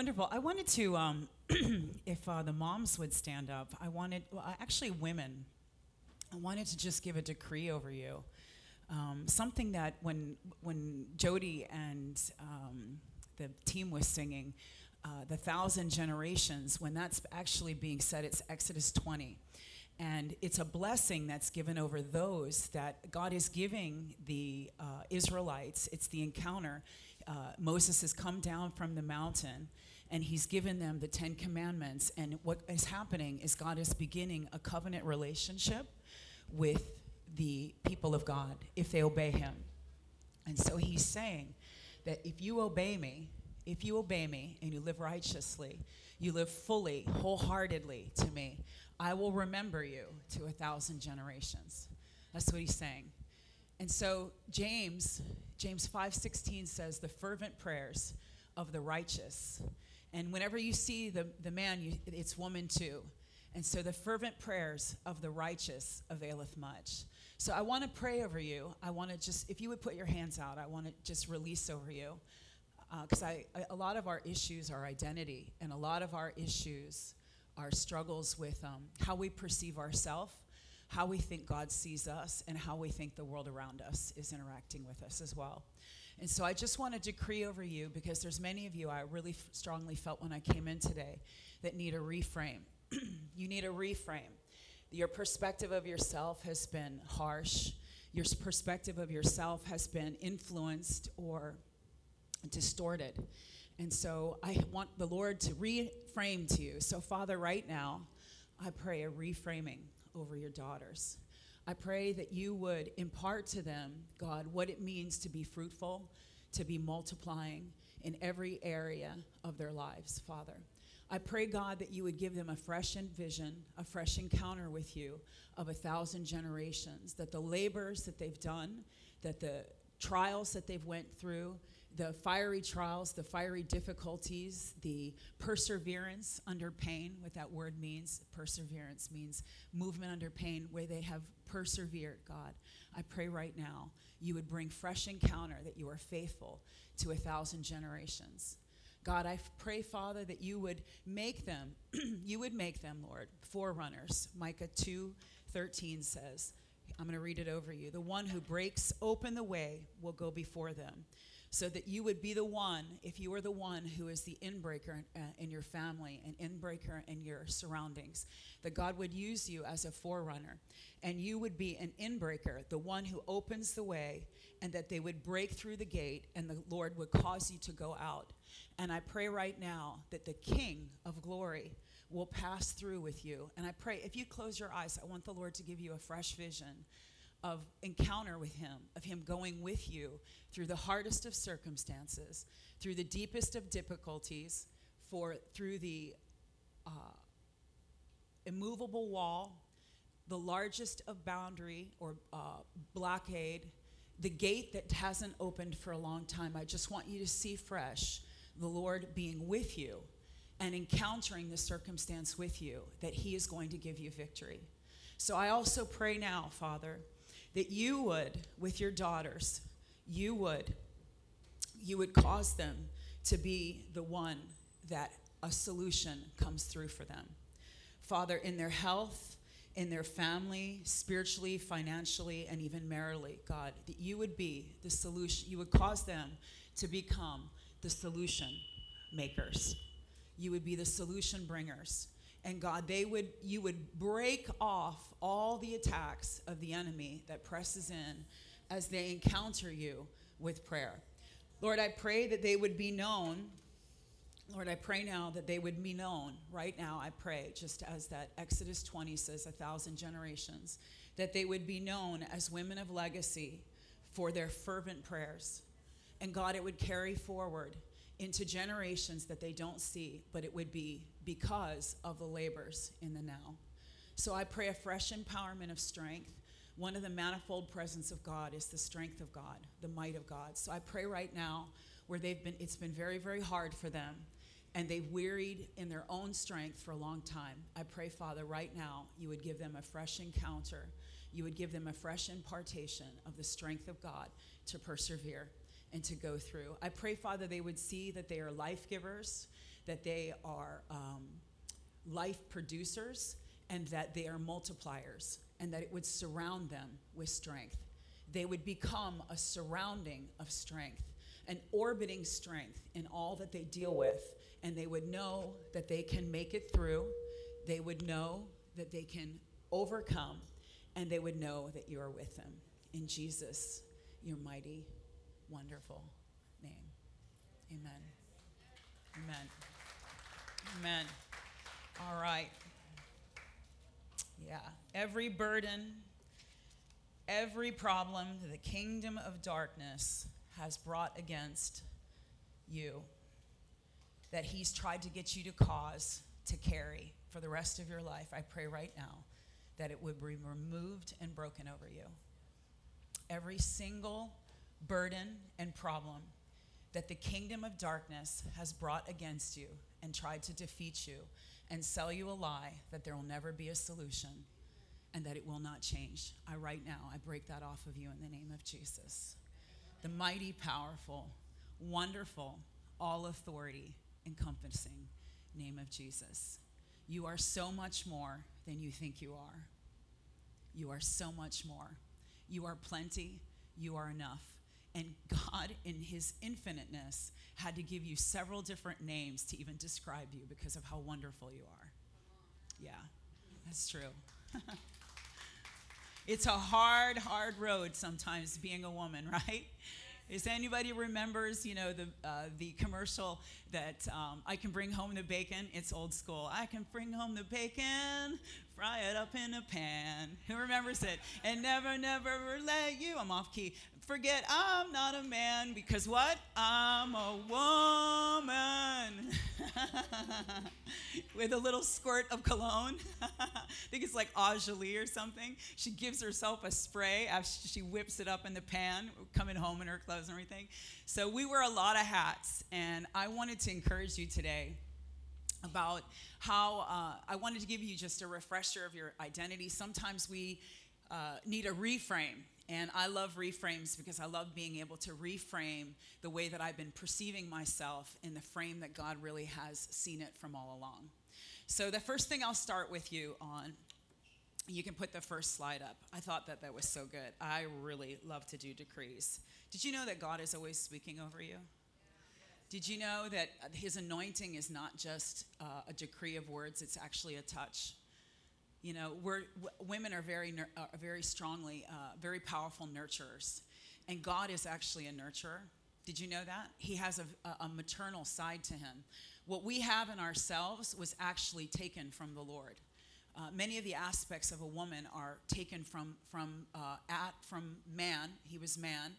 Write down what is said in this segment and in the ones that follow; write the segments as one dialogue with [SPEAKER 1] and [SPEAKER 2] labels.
[SPEAKER 1] Wonderful. I wanted to, um, if uh, the moms would stand up, I wanted, well, actually, women, I wanted to just give a decree over you. Um, something that when, when Jody and um, the team was singing, uh, the thousand generations, when that's actually being said, it's Exodus 20. And it's a blessing that's given over those that God is giving the uh, Israelites. It's the encounter. Uh, Moses has come down from the mountain and he's given them the Ten Commandments. And what is happening is God is beginning a covenant relationship with the people of God if they obey him. And so he's saying that if you obey me, if you obey me and you live righteously, you live fully, wholeheartedly to me, I will remember you to a thousand generations. That's what he's saying. And so James, James 5:16 says the fervent prayers of the righteous. And whenever you see the, the man, you, it's woman too. And so the fervent prayers of the righteous availeth much. So I want to pray over you. I want to just, if you would put your hands out, I want to just release over you. Because uh, a lot of our issues are identity, and a lot of our issues our struggles with um, how we perceive ourselves, how we think God sees us, and how we think the world around us is interacting with us as well. And so I just want to decree over you because there's many of you I really f- strongly felt when I came in today that need a reframe. you need a reframe. Your perspective of yourself has been harsh. Your perspective of yourself has been influenced or distorted. And so I want the Lord to reframe to you. So, Father, right now, I pray a reframing over your daughters. I pray that you would impart to them, God, what it means to be fruitful, to be multiplying in every area of their lives, Father. I pray, God, that you would give them a fresh vision, a fresh encounter with you of a thousand generations, that the labors that they've done, that the trials that they've went through, the fiery trials, the fiery difficulties, the perseverance under pain, what that word means. Perseverance means movement under pain, where they have persevered, God. I pray right now you would bring fresh encounter, that you are faithful to a thousand generations. God, I pray, Father, that you would make them, you would make them, Lord, forerunners. Micah 2 13 says, I'm going to read it over you. The one who breaks open the way will go before them so that you would be the one, if you are the one who is the inbreaker in, uh, in your family, an inbreaker in your surroundings, that God would use you as a forerunner and you would be an inbreaker, the one who opens the way, and that they would break through the gate and the Lord would cause you to go out. And I pray right now that the King of glory will pass through with you. And I pray, if you close your eyes, I want the Lord to give you a fresh vision of encounter with Him, of Him going with you through the hardest of circumstances, through the deepest of difficulties, for through the uh, immovable wall, the largest of boundary or uh, blockade, the gate that hasn't opened for a long time. I just want you to see fresh the Lord being with you and encountering the circumstance with you, that He is going to give you victory. So I also pray now, Father that you would, with your daughters, you would, you would cause them to be the one that a solution comes through for them. Father, in their health, in their family, spiritually, financially, and even maritally, God, that you would be the solution, you would cause them to become the solution makers. You would be the solution bringers and God, they would you would break off all the attacks of the enemy that presses in as they encounter you with prayer. Lord, I pray that they would be known. Lord, I pray now that they would be known. Right now, I pray, just as that Exodus 20 says, a thousand generations, that they would be known as women of legacy for their fervent prayers. And God, it would carry forward into generations that they don't see, but it would be because of the labors in the now. So I pray a fresh empowerment of strength. One of the manifold presence of God is the strength of God, the might of God. So I pray right now where they've been it's been very very hard for them and they've wearied in their own strength for a long time. I pray, Father, right now you would give them a fresh encounter. You would give them a fresh impartation of the strength of God to persevere and to go through. I pray, Father, they would see that they are life givers, that they are um, life producers and that they are multipliers and that it would surround them with strength. They would become a surrounding of strength, an orbiting strength in all that they deal with, and they would know that they can make it through. They would know that they can overcome, and they would know that you are with them. In Jesus, your mighty, wonderful name. Amen. Amen. Amen. All right. Yeah. Every burden, every problem the kingdom of darkness has brought against you, that he's tried to get you to cause, to carry for the rest of your life, I pray right now that it would be removed and broken over you. Every single burden and problem that the kingdom of darkness has brought against you and tried to defeat you and sell you a lie that there will never be a solution and that it will not change. I right now I break that off of you in the name of Jesus. The mighty, powerful, wonderful, all authority encompassing name of Jesus. You are so much more than you think you are. You are so much more. You are plenty. You are enough. And God, in His infiniteness, had to give you several different names to even describe you because of how wonderful you are. Yeah, that's true. it's a hard, hard road sometimes being a woman, right? Is anybody remembers, you know, the uh, the commercial that um, I can bring home the bacon? It's old school. I can bring home the bacon, fry it up in a pan. Who remembers it? And never, never let you. I'm off key forget I'm not a man because what? I'm a woman. With a little squirt of cologne. I think it's like Enjoli or something. She gives herself a spray after she whips it up in the pan, coming home in her clothes and everything. So we wear a lot of hats, and I wanted to encourage you today about how uh, I wanted to give you just a refresher of your identity. Sometimes we uh, need a reframe and I love reframes because I love being able to reframe the way that I've been perceiving myself in the frame that God really has seen it from all along. So, the first thing I'll start with you on, you can put the first slide up. I thought that that was so good. I really love to do decrees. Did you know that God is always speaking over you? Did you know that his anointing is not just uh, a decree of words, it's actually a touch? You know, we're, w- women are very, uh, very strongly, uh, very powerful nurturers. And God is actually a nurturer. Did you know that? He has a, a, maternal side to him. What we have in ourselves was actually taken from the Lord. Uh, many of the aspects of a woman are taken from, from, uh, at, from man. He was man,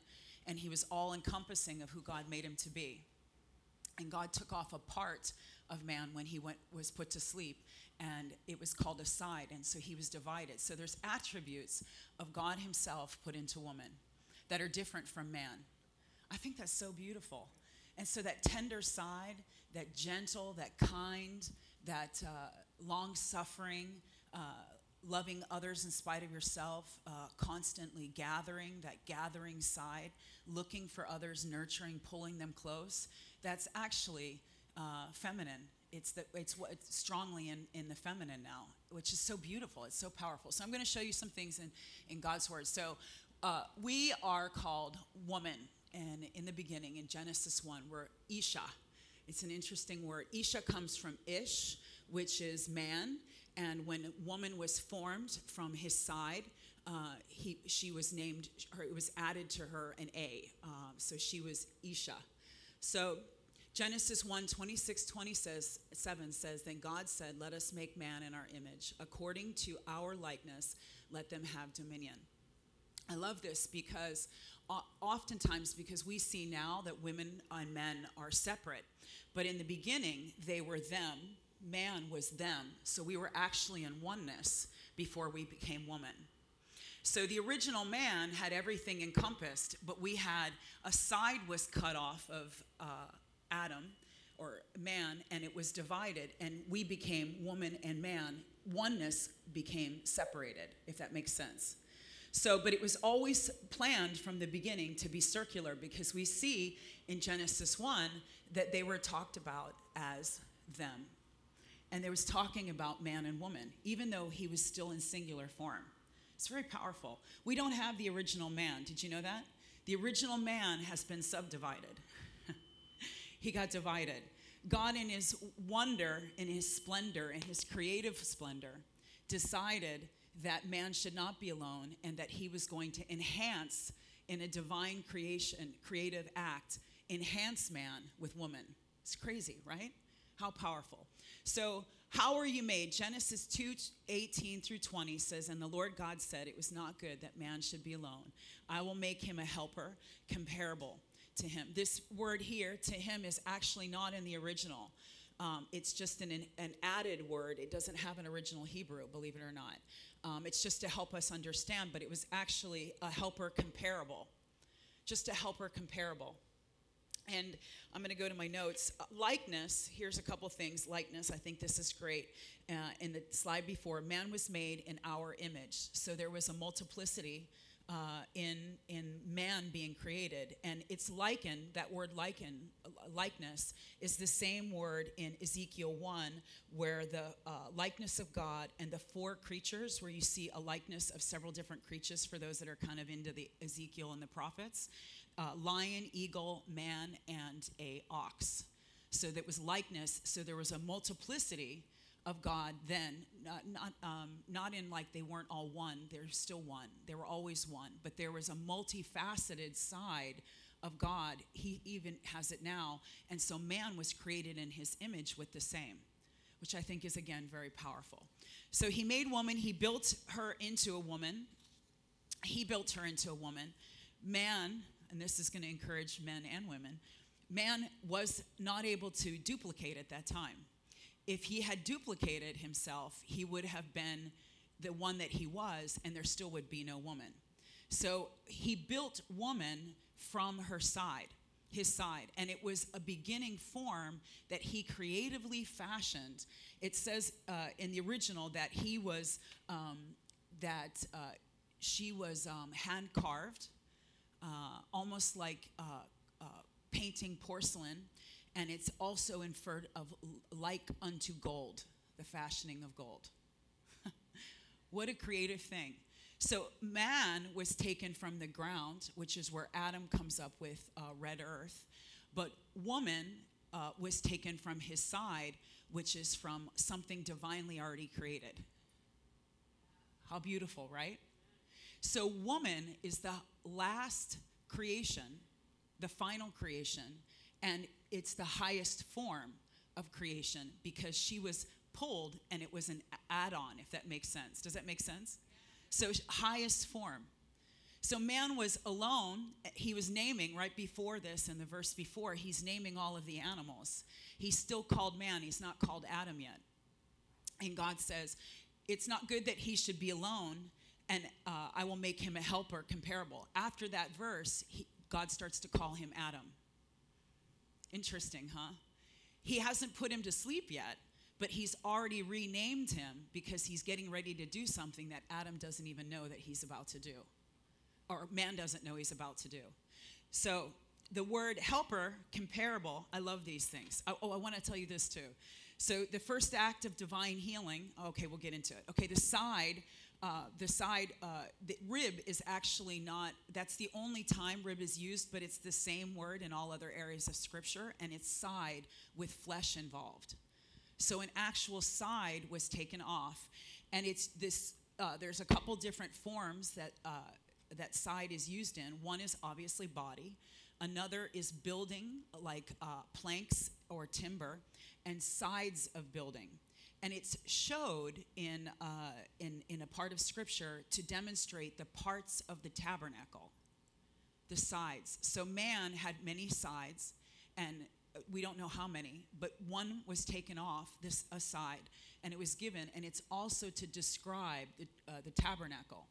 [SPEAKER 1] and he was all encompassing of who God made him to be. And God took off a part of man when he went, was put to sleep and it was called aside, and so he was divided. So there's attributes of god himself put into woman that are different from man. I think that's so beautiful. And so that tender side that gentle that kind that uh, long suffering uh, loving others in spite of yourself uh, constantly gathering that gathering side looking for others nurturing pulling them close that's actually uh, feminine it's the, it's what it's strongly in, in the feminine now, which is so beautiful. It's so powerful. So I'm going to show you some things in, in God's word. So uh, we are called woman, and in the beginning, in Genesis 1, we're Isha. It's an interesting word. Isha comes from Ish, which is man, and when woman was formed from his side, uh, he, she was named, her, it was added to her an A. Uh, so she was Isha. So Genesis 1 26, 27 says, Then God said, Let us make man in our image, according to our likeness, let them have dominion. I love this because oftentimes, because we see now that women and men are separate, but in the beginning, they were them, man was them. So we were actually in oneness before we became woman. So the original man had everything encompassed, but we had a side was cut off of. Uh, Adam or man, and it was divided, and we became woman and man. Oneness became separated, if that makes sense. So, but it was always planned from the beginning to be circular because we see in Genesis 1 that they were talked about as them. And there was talking about man and woman, even though he was still in singular form. It's very powerful. We don't have the original man. Did you know that? The original man has been subdivided. He got divided. God, in his wonder, in his splendor, in his creative splendor, decided that man should not be alone and that he was going to enhance in a divine creation, creative act, enhance man with woman. It's crazy, right? How powerful. So, how are you made? Genesis 2 18 through 20 says, And the Lord God said, It was not good that man should be alone. I will make him a helper comparable to him. This word here, to him, is actually not in the original. Um, it's just an, an added word. It doesn't have an original Hebrew, believe it or not. Um, it's just to help us understand, but it was actually a helper comparable. Just a helper comparable. And I'm going to go to my notes. Uh, likeness, here's a couple things. Likeness, I think this is great. Uh, in the slide before, man was made in our image. So there was a multiplicity uh, in, in man being created. And it's liken, that word liken, likeness, is the same word in Ezekiel 1, where the uh, likeness of God and the four creatures, where you see a likeness of several different creatures for those that are kind of into the Ezekiel and the prophets uh, lion, eagle, man, and a ox. So that was likeness. So there was a multiplicity of God then, not, not, um, not in like they weren't all one, they're still one. They were always one, but there was a multifaceted side of God. He even has it now. And so man was created in his image with the same, which I think is again very powerful. So he made woman, he built her into a woman. He built her into a woman. Man, and this is going to encourage men and women, man was not able to duplicate at that time if he had duplicated himself, he would have been the one that he was, and there still would be no woman. So he built woman from her side, his side, and it was a beginning form that he creatively fashioned. It says uh, in the original that he was, um, that uh, she was um, hand carved, uh, almost like uh, uh, painting porcelain and it's also inferred of like unto gold, the fashioning of gold. what a creative thing. So man was taken from the ground, which is where Adam comes up with uh, red earth, but woman uh, was taken from his side, which is from something divinely already created. How beautiful, right? So woman is the last creation, the final creation, and it's the highest form of creation because she was pulled and it was an add on, if that makes sense. Does that make sense? So, highest form. So, man was alone. He was naming right before this, in the verse before, he's naming all of the animals. He's still called man, he's not called Adam yet. And God says, It's not good that he should be alone, and uh, I will make him a helper comparable. After that verse, he, God starts to call him Adam. Interesting, huh? He hasn't put him to sleep yet, but he's already renamed him because he's getting ready to do something that Adam doesn't even know that he's about to do, or man doesn't know he's about to do. So the word helper, comparable, I love these things. Oh, oh I want to tell you this too. So the first act of divine healing, okay, we'll get into it. Okay, the side uh, the side, uh, the rib is actually not, that's the only time rib is used, but it's the same word in all other areas of scripture, and it's side with flesh involved. So an actual side was taken off, and it's this, uh, there's a couple different forms that, uh, that side is used in. One is obviously body, another is building, like uh, planks or timber, and sides of building and it's showed in, uh, in, in a part of scripture to demonstrate the parts of the tabernacle the sides. So man had many sides and we don't know how many but one was taken off this aside and it was given and it's also to describe the, uh, the tabernacle.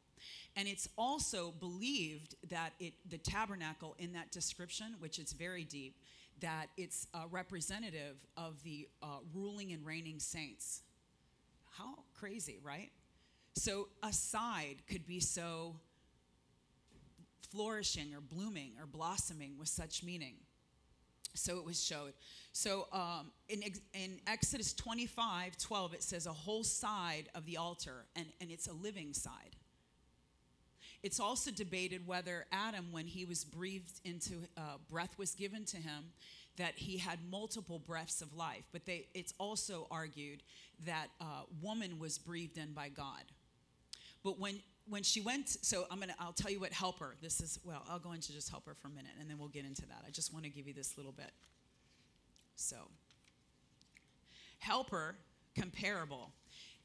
[SPEAKER 1] And it's also believed that it, the tabernacle in that description which is very deep that it's a representative of the uh, ruling and reigning saints. How crazy, right? So a side could be so flourishing or blooming or blossoming with such meaning. So it was showed. So um, in, in Exodus 25 12, it says a whole side of the altar, and, and it's a living side. It's also debated whether Adam, when he was breathed into, uh, breath was given to him, that he had multiple breaths of life. But they, it's also argued that uh, woman was breathed in by God. But when when she went, so I'm gonna, I'll tell you what helper. This is well, I'll go into just helper for a minute, and then we'll get into that. I just want to give you this little bit. So, helper, comparable,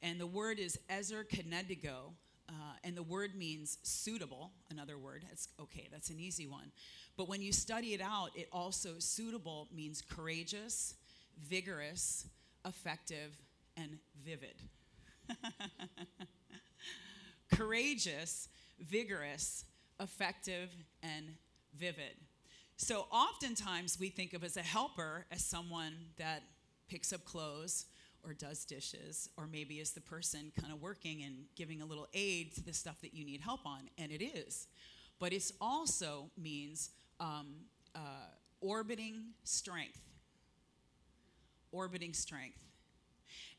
[SPEAKER 1] and the word is Ezer Kenegdo, uh, and the word means suitable. Another word. It's okay. That's an easy one. But when you study it out, it also suitable means courageous, vigorous, effective, and vivid. courageous, vigorous, effective, and vivid. So oftentimes we think of as a helper as someone that picks up clothes or does dishes, or maybe is the person kind of working and giving a little aid to the stuff that you need help on, and it is. But it also means um, uh, orbiting strength. Orbiting strength.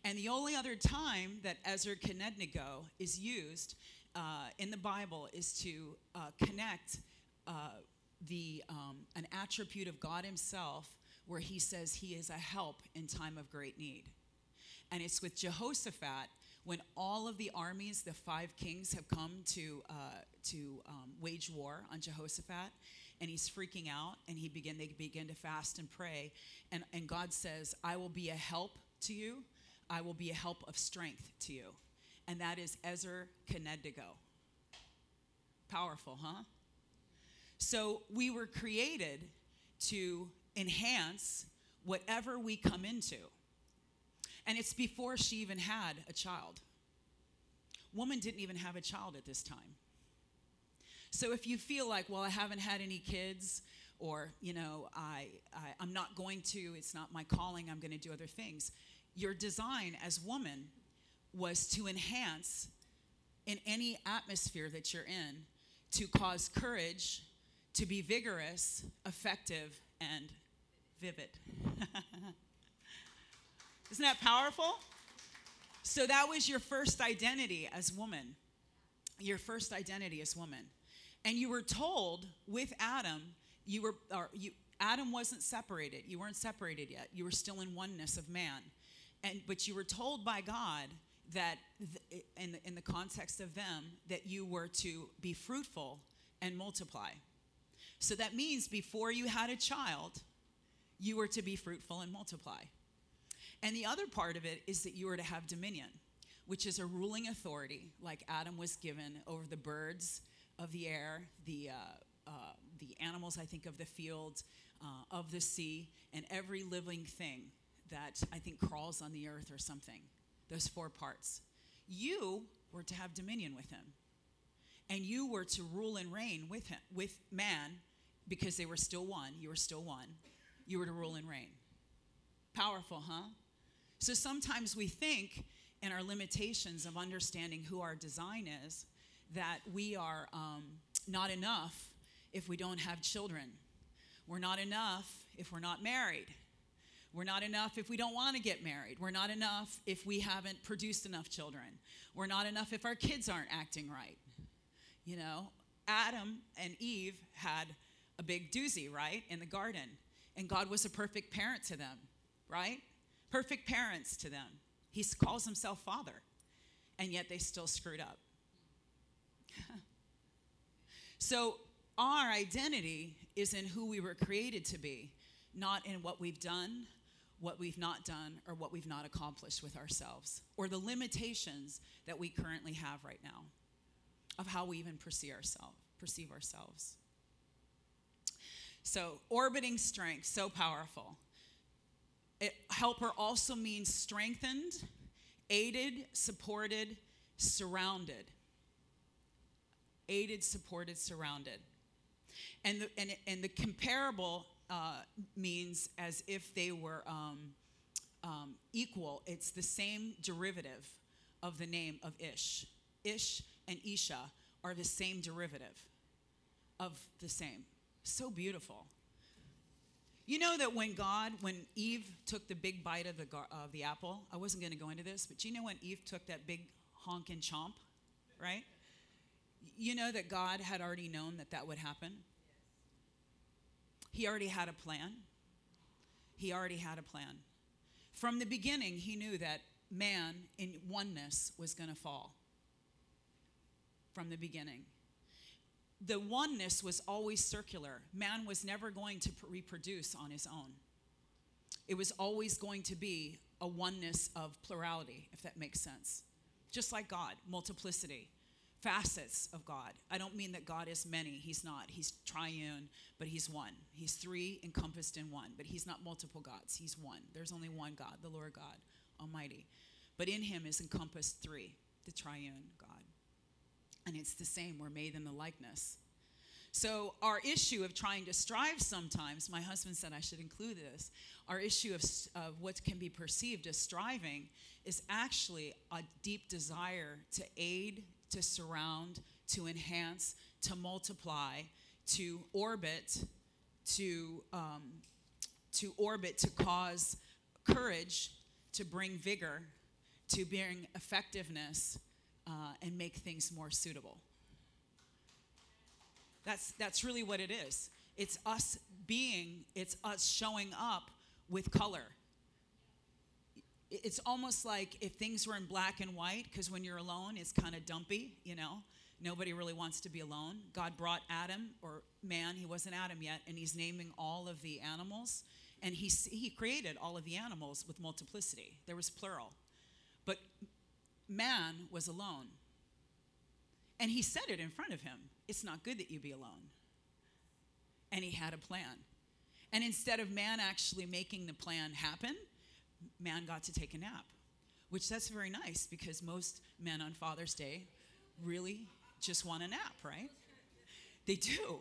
[SPEAKER 1] And the only other time that Ezer Kenegdo is used uh, in the Bible is to uh, connect uh, the, um, an attribute of God Himself where He says He is a help in time of great need. And it's with Jehoshaphat when all of the armies, the five kings, have come to, uh, to um, wage war on Jehoshaphat and he's freaking out and he begin they begin to fast and pray and, and god says i will be a help to you I will be a help of strength to you. And that is Ezer Kenegdo. Powerful, huh? So we were created to enhance whatever we come into. And it's before she even had a child. Woman didn't even have a child at this time. So if you feel like, well, I haven't had any kids, or, you know, I, I, I'm not going to, it's not my calling, I'm going to do other things your design as woman was to enhance in any atmosphere that you're in to cause courage to be vigorous effective and vivid isn't that powerful? So that was your first identity as woman. Your first identity as woman. And you were told with adam you were or you adam wasn't separated. You weren't separated yet. You were still in oneness of man. And but you were told by God that th- in, the, in the context of them that you were to be fruitful and multiply. So that means before you had a child, you were to be fruitful and multiply. And the other part of it is that you were to have dominion, which is a ruling authority, like Adam was given over the birds of the air, the, uh, uh, the animals, I think, of the field, uh, of the sea, and every living thing that I think crawls on the earth or something. Those four parts. You were to have dominion with him. And you were to rule and reign with him, with man, because they were still one. You were still one. You were to rule and reign. Powerful, huh? So sometimes we think in our limitations of understanding who our design is that we are um, not enough if we don't have children. We're not enough if we're not married. We're not enough if we don't want to get married. We're not enough if we haven't produced enough children. We're not enough if our kids aren't acting right. You know, Adam and Eve had a big doozy, right, in the garden. And God was a perfect parent to them, right? Perfect parents to them. He calls himself Father. And yet they still screwed up. so our identity is in who we were created to be, not in what we've done, what we've not done or what we've not accomplished with ourselves, or the limitations that we currently have right now of how we even perceive ourselves. Perceive ourselves. So, orbiting strength, so powerful. It, helper also means strengthened, aided, supported, surrounded. Aided, supported, surrounded. And the, and, and the comparable uh, means as if they were um, um, equal. It's the same derivative of the name of Ish. Ish and Isha are the same derivative of the same. So beautiful. You know that when God, when Eve took the big bite of the, gar- of the apple, I wasn't going to go into this, but you know when Eve took that big honk and chomp, right? You know that God had already known that that would happen? He already had a plan. He already had a plan. From the beginning, he knew that man in oneness was going to fall. From the beginning the oneness was always circular. Man was never going to reproduce on his own. It was always going to be a oneness of plurality, if that makes sense. Just like God, multiplicity, facets of God. I don't mean that God is many, He's not. He's triune, but He's one. He's three encompassed in one, but He's not multiple gods. He's one. There's only one God, the Lord God Almighty. But in Him is encompassed three, the triune. And it's the same. We're made in the likeness. So, our issue of trying to strive sometimes, my husband said I should include this. Our issue of, of what can be perceived as striving is actually a deep desire to aid, to surround, to enhance, to multiply, to orbit, to, um, to orbit, to cause courage, to bring vigor, to bring effectiveness, uh, and make things more suitable. That's, that's really what it is. It's us being, it's us showing up with color. It's almost like if things were in black and white, because when you're alone, it's kind of dumpy, you know? Nobody really wants to be alone. God brought Adam, or man, he wasn't Adam yet, and he's naming all of the animals. And he, he created all of the animals with multiplicity. There was plural. But man was alone. And he said it in front of him It's not good that you be alone. And he had a plan. And instead of man actually making the plan happen, man got to take a nap, which that's very nice because most men on Father's Day really just want a nap, right? They do.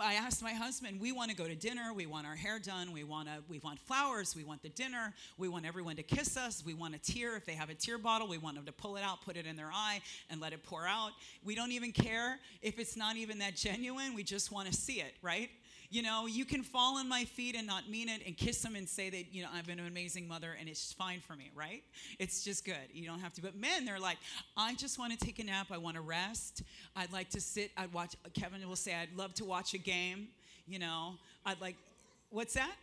[SPEAKER 1] I asked my husband, we want to go to dinner, we want our hair done, we want to we want flowers, we want the dinner, we want everyone to kiss us, we want a tear if they have a tear bottle, we want them to pull it out, put it in their eye and let it pour out. We don't even care if it's not even that genuine, we just want to see it, right? You know, you can fall on my feet and not mean it and kiss them and say that, you know, I've been an amazing mother and it's fine for me, right? It's just good. You don't have to. But men, they're like, I just want to take a nap. I want to rest. I'd like to sit. I'd watch. Kevin will say, I'd love to watch a game. You know, I'd like, what's that?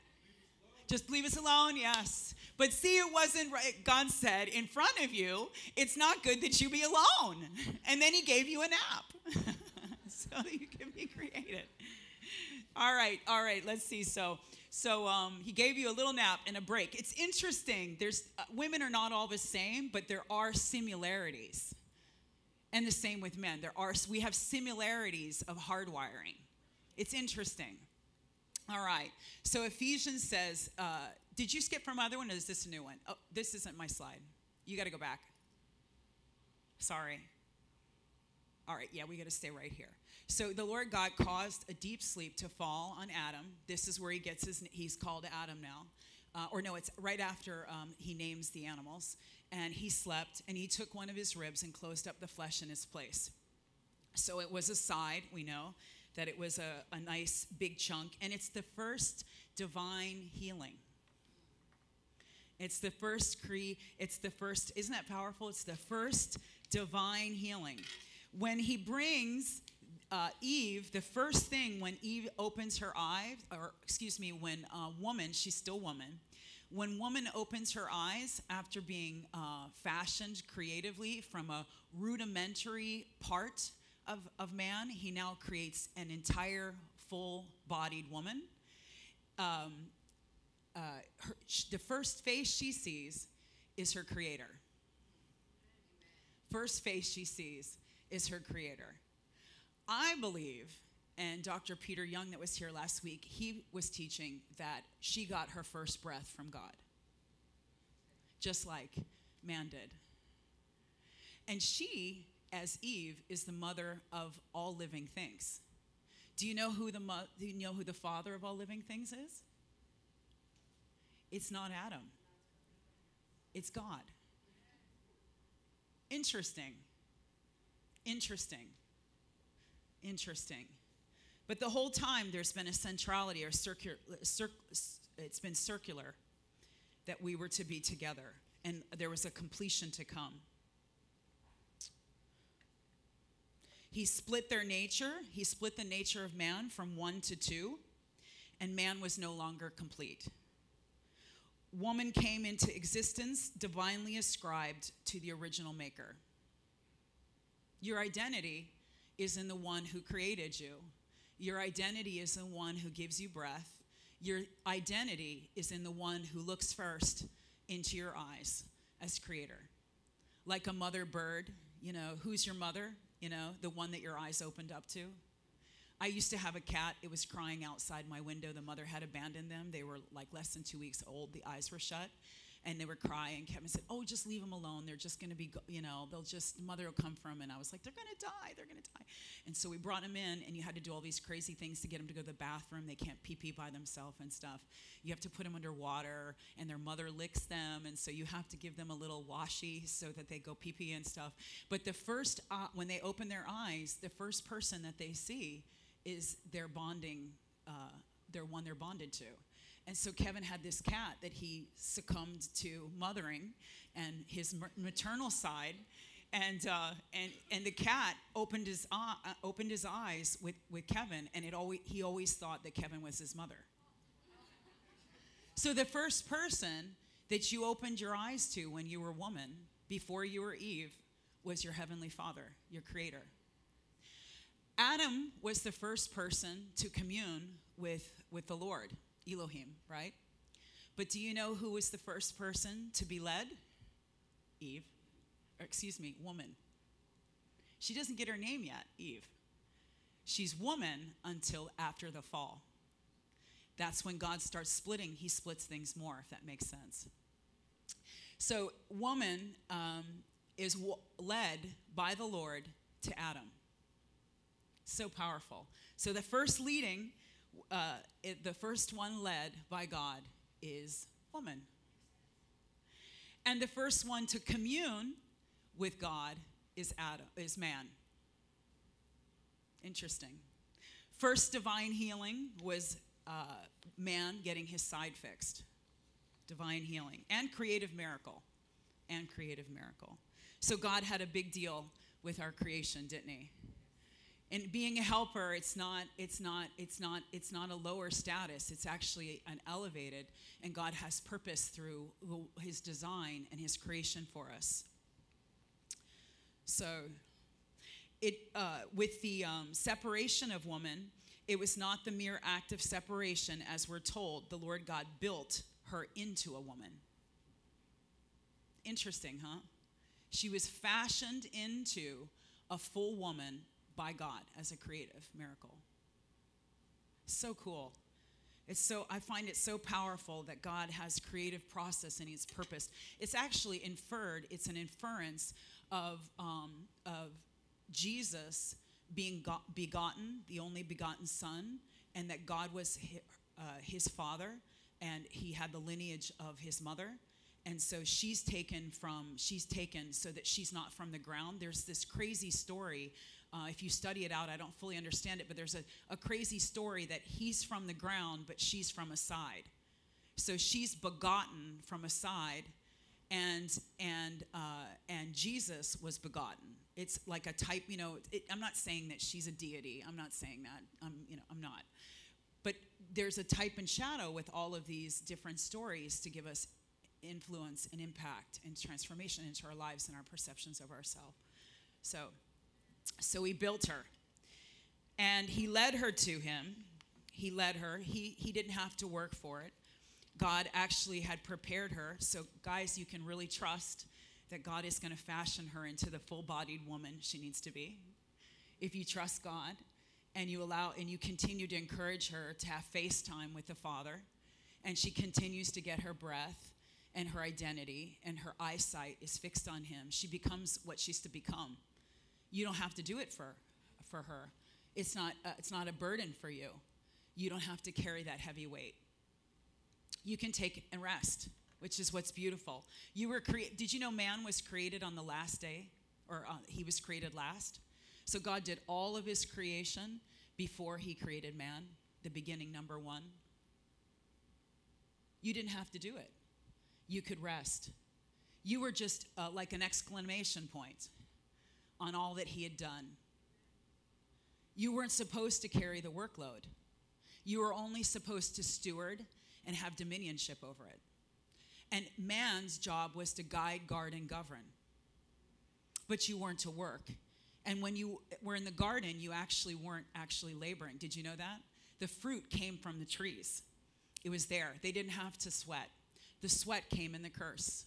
[SPEAKER 1] Just leave us alone, yes. But see, it wasn't right. God said, in front of you, it's not good that you be alone. And then He gave you a nap so that you can be created. All right, all right. Let's see. So, so um, he gave you a little nap and a break. It's interesting. There's uh, women are not all the same, but there are similarities, and the same with men. There are we have similarities of hardwiring. It's interesting. All right. So Ephesians says, uh, did you skip from other one, or is this a new one? Oh, this isn't my slide. You got to go back. Sorry. All right. Yeah, we got to stay right here. So the Lord God caused a deep sleep to fall on Adam. This is where he gets his, he's called Adam now. Uh, or no, it's right after um, he names the animals. And he slept, and he took one of his ribs and closed up the flesh in its place. So it was a side, we know, that it was a, a nice big chunk. And it's the first divine healing. It's the first cre. It's the first. Isn't that powerful? It's the first divine healing. When he brings uh, Eve, the first thing when Eve opens her eyes, or excuse me, when a woman, she's still woman, when woman opens her eyes after being uh, fashioned creatively from a rudimentary part of, of man, he now creates an entire full bodied woman. Um, uh, her, the first face she sees is her creator. First face she sees is her creator. I believe, and Dr. Peter Young, that was here last week, he was teaching that she got her first breath from God, just like man did. And she, as Eve, is the mother of all living things. Do you know who the mo- do you know who the father of all living things is? It's not Adam. It's God. Interesting. Interesting. Interesting. But the whole time there's been a centrality or circular, cir- it's been circular that we were to be together and there was a completion to come. He split their nature, he split the nature of man from one to two, and man was no longer complete. Woman came into existence divinely ascribed to the original maker. Your identity is in the one who created you. Your identity is in the one who gives you breath. Your identity is in the one who looks first into your eyes as creator. Like a mother bird, you know, who's your mother? You know, the one that your eyes opened up to. I used to have a cat. It was crying outside my window. The mother had abandoned them. They were like less than two weeks old. The eyes were shut and they were crying. Kevin said, "Oh, just leave them alone. They're just going to be, you know, they'll just mother will come from." And I was like, "They're going to die. They're going to die." And so we brought them in, and you had to do all these crazy things to get them to go to the bathroom. They can't pee pee by themselves and stuff. You have to put them under water, and their mother licks them, and so you have to give them a little washy so that they go pee pee and stuff. But the first, uh, when they open their eyes, the first person that they see is their bonding, uh, their one they're bonded to. And so Kevin had this cat that he succumbed to mothering and his maternal side. And, uh, and, and the cat opened his, uh, opened his eyes with, with Kevin, and it always, he always thought that Kevin was his mother. So the first person that you opened your eyes to when you were a woman, before you were Eve, was your heavenly father, your creator. Adam was the first person to commune with, with the Lord. Elohim, right? But do you know who was the first person to be led? Eve. Or excuse me, woman. She doesn't get her name yet, Eve. She's woman until after the fall. That's when God starts splitting. He splits things more, if that makes sense. So, woman um, is w- led by the Lord to Adam. So powerful. So, the first leading uh, it, the first one led by God is woman. And the first one to commune with God is Adam, is man. Interesting. First divine healing was uh, man getting his side fixed. Divine healing and creative miracle. And creative miracle. So God had a big deal with our creation, didn't he? And being a helper it's not it's not it's not it's not a lower status. It's actually an elevated and god has purpose through his design and his creation for us. So it uh, with the um, separation of woman it was not the mere act of separation as we're told. The lord god built her into a woman. Interesting huh? She was fashioned into a full woman by God as a creative miracle. So cool. It's so I find it so powerful that God has creative process and His purpose. It's actually inferred. It's an inference of um, of Jesus being got, begotten, the only begotten Son, and that God was his, uh, his father, and He had the lineage of His mother, and so she's taken from she's taken so that she's not from the ground. There's this crazy story uh, if you study it out, I don't fully understand it, but there's a, a crazy story that he's from the ground, but she's from a side. So she's begotten from a side, and and uh, and Jesus was begotten. It's like a type, you know. It, I'm not saying that she's a deity. I'm not saying that. I'm, you know, I'm not. But there's a type and shadow with all of these different stories to give us influence and impact and transformation into our lives and our perceptions of ourselves. So so he built her. And he led her to him. He led her. He, he didn't have to work for it. God actually had prepared her. So, guys, you can really trust that God is going to fashion her into the full bodied woman she needs to be. If you trust God and you allow and you continue to encourage her to have FaceTime with the Father, and she continues to get her breath and her identity and her eyesight is fixed on Him, she becomes what she's to become you don't have to do it for, for her. It's not, uh, it's not a burden for you. You don't have to carry that heavy weight. You can take and rest, which is what's beautiful. You were created. Did you know man was created on the last day, or uh, he was created last? So God did all of His creation before He created man. The beginning, number one. You didn't have to do it. You could rest. You were just uh, like an exclamation point on all that he had done. You weren't supposed to carry the workload. You were only supposed to steward and have dominionship over it. And man's job was to guide, guard, and govern. But you weren't to work. And when you were in the garden, you actually weren't actually laboring. Did you know that? The fruit came from the trees, it was there. They didn't have to sweat. The sweat came in the curse.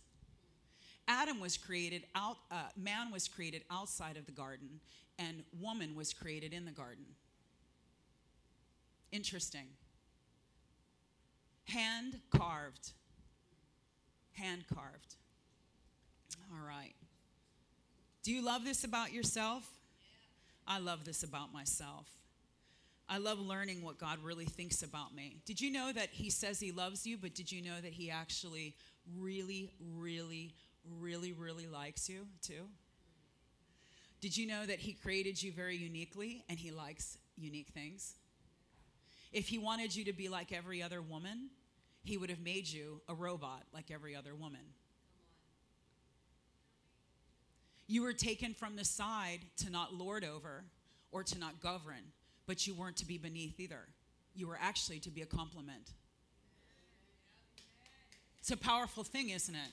[SPEAKER 1] Adam was created out, uh, man was created outside of the garden, and woman was created in the garden. Interesting. Hand carved. Hand carved. All right. Do you love this about yourself? I love this about myself. I love learning what God really thinks about me. Did you know that He says He loves you, but did you know that He actually really, really, really, really likes you too? Did you know that He created you very uniquely and He likes unique things? If He wanted you to be like every other woman, He would have made you a robot like every other woman. You were taken from the side to not lord over or to not govern, but you weren't to be beneath either. You were actually to be a complement. It's a powerful thing, isn't it?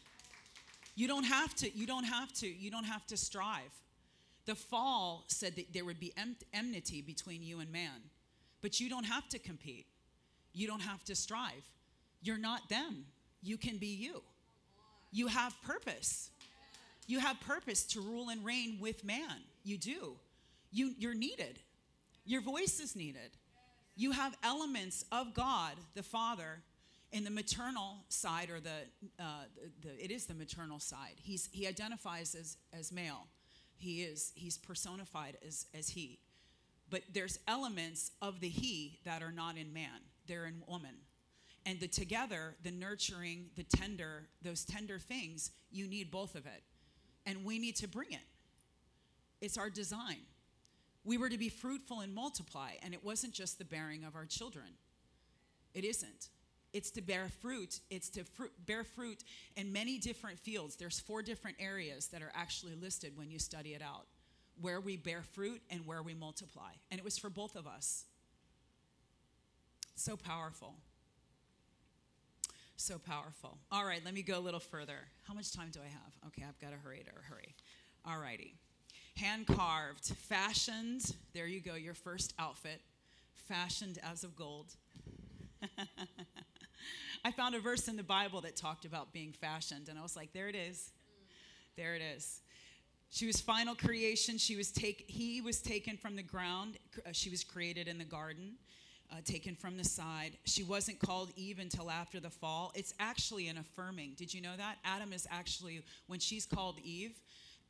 [SPEAKER 1] You don't have to, you don't have to, you don't have to strive. The fall said that there would be enmity between you and man, but you don't have to compete. You don't have to strive. You're not them. You can be you. You have purpose. You have purpose to rule and reign with man. You do. You, you're needed. Your voice is needed. You have elements of God, the Father, in the maternal side, or the, uh, the, the, it is the maternal side. He's, he identifies as, as male. He is, he's personified as, as he. But there's elements of the he that are not in man, they're in woman. And the together, the nurturing, the tender, those tender things, you need both of it and we need to bring it. It's our design. We were to be fruitful and multiply, and it wasn't just the bearing of our children. It isn't. It's to bear fruit. It's to bear fruit in many different fields. There's four different areas that are actually listed when you study it out where we bear fruit and where we multiply. And it was for both of us. So powerful. So powerful. All right, let me go a little further. How much time do I have? Okay, I've got to hurry to hurry. All righty. Hand carved, fashioned. There you go, your first outfit, fashioned as of gold. I found a verse in the Bible that talked about being fashioned, and I was like, there it is. There it is. She was final creation. She was take, he was taken from the ground. She was created in the garden uh, taken from the side. She wasn't called Eve until after the fall. It's actually an affirming. Did you know that? Adam is actually, when she's called Eve,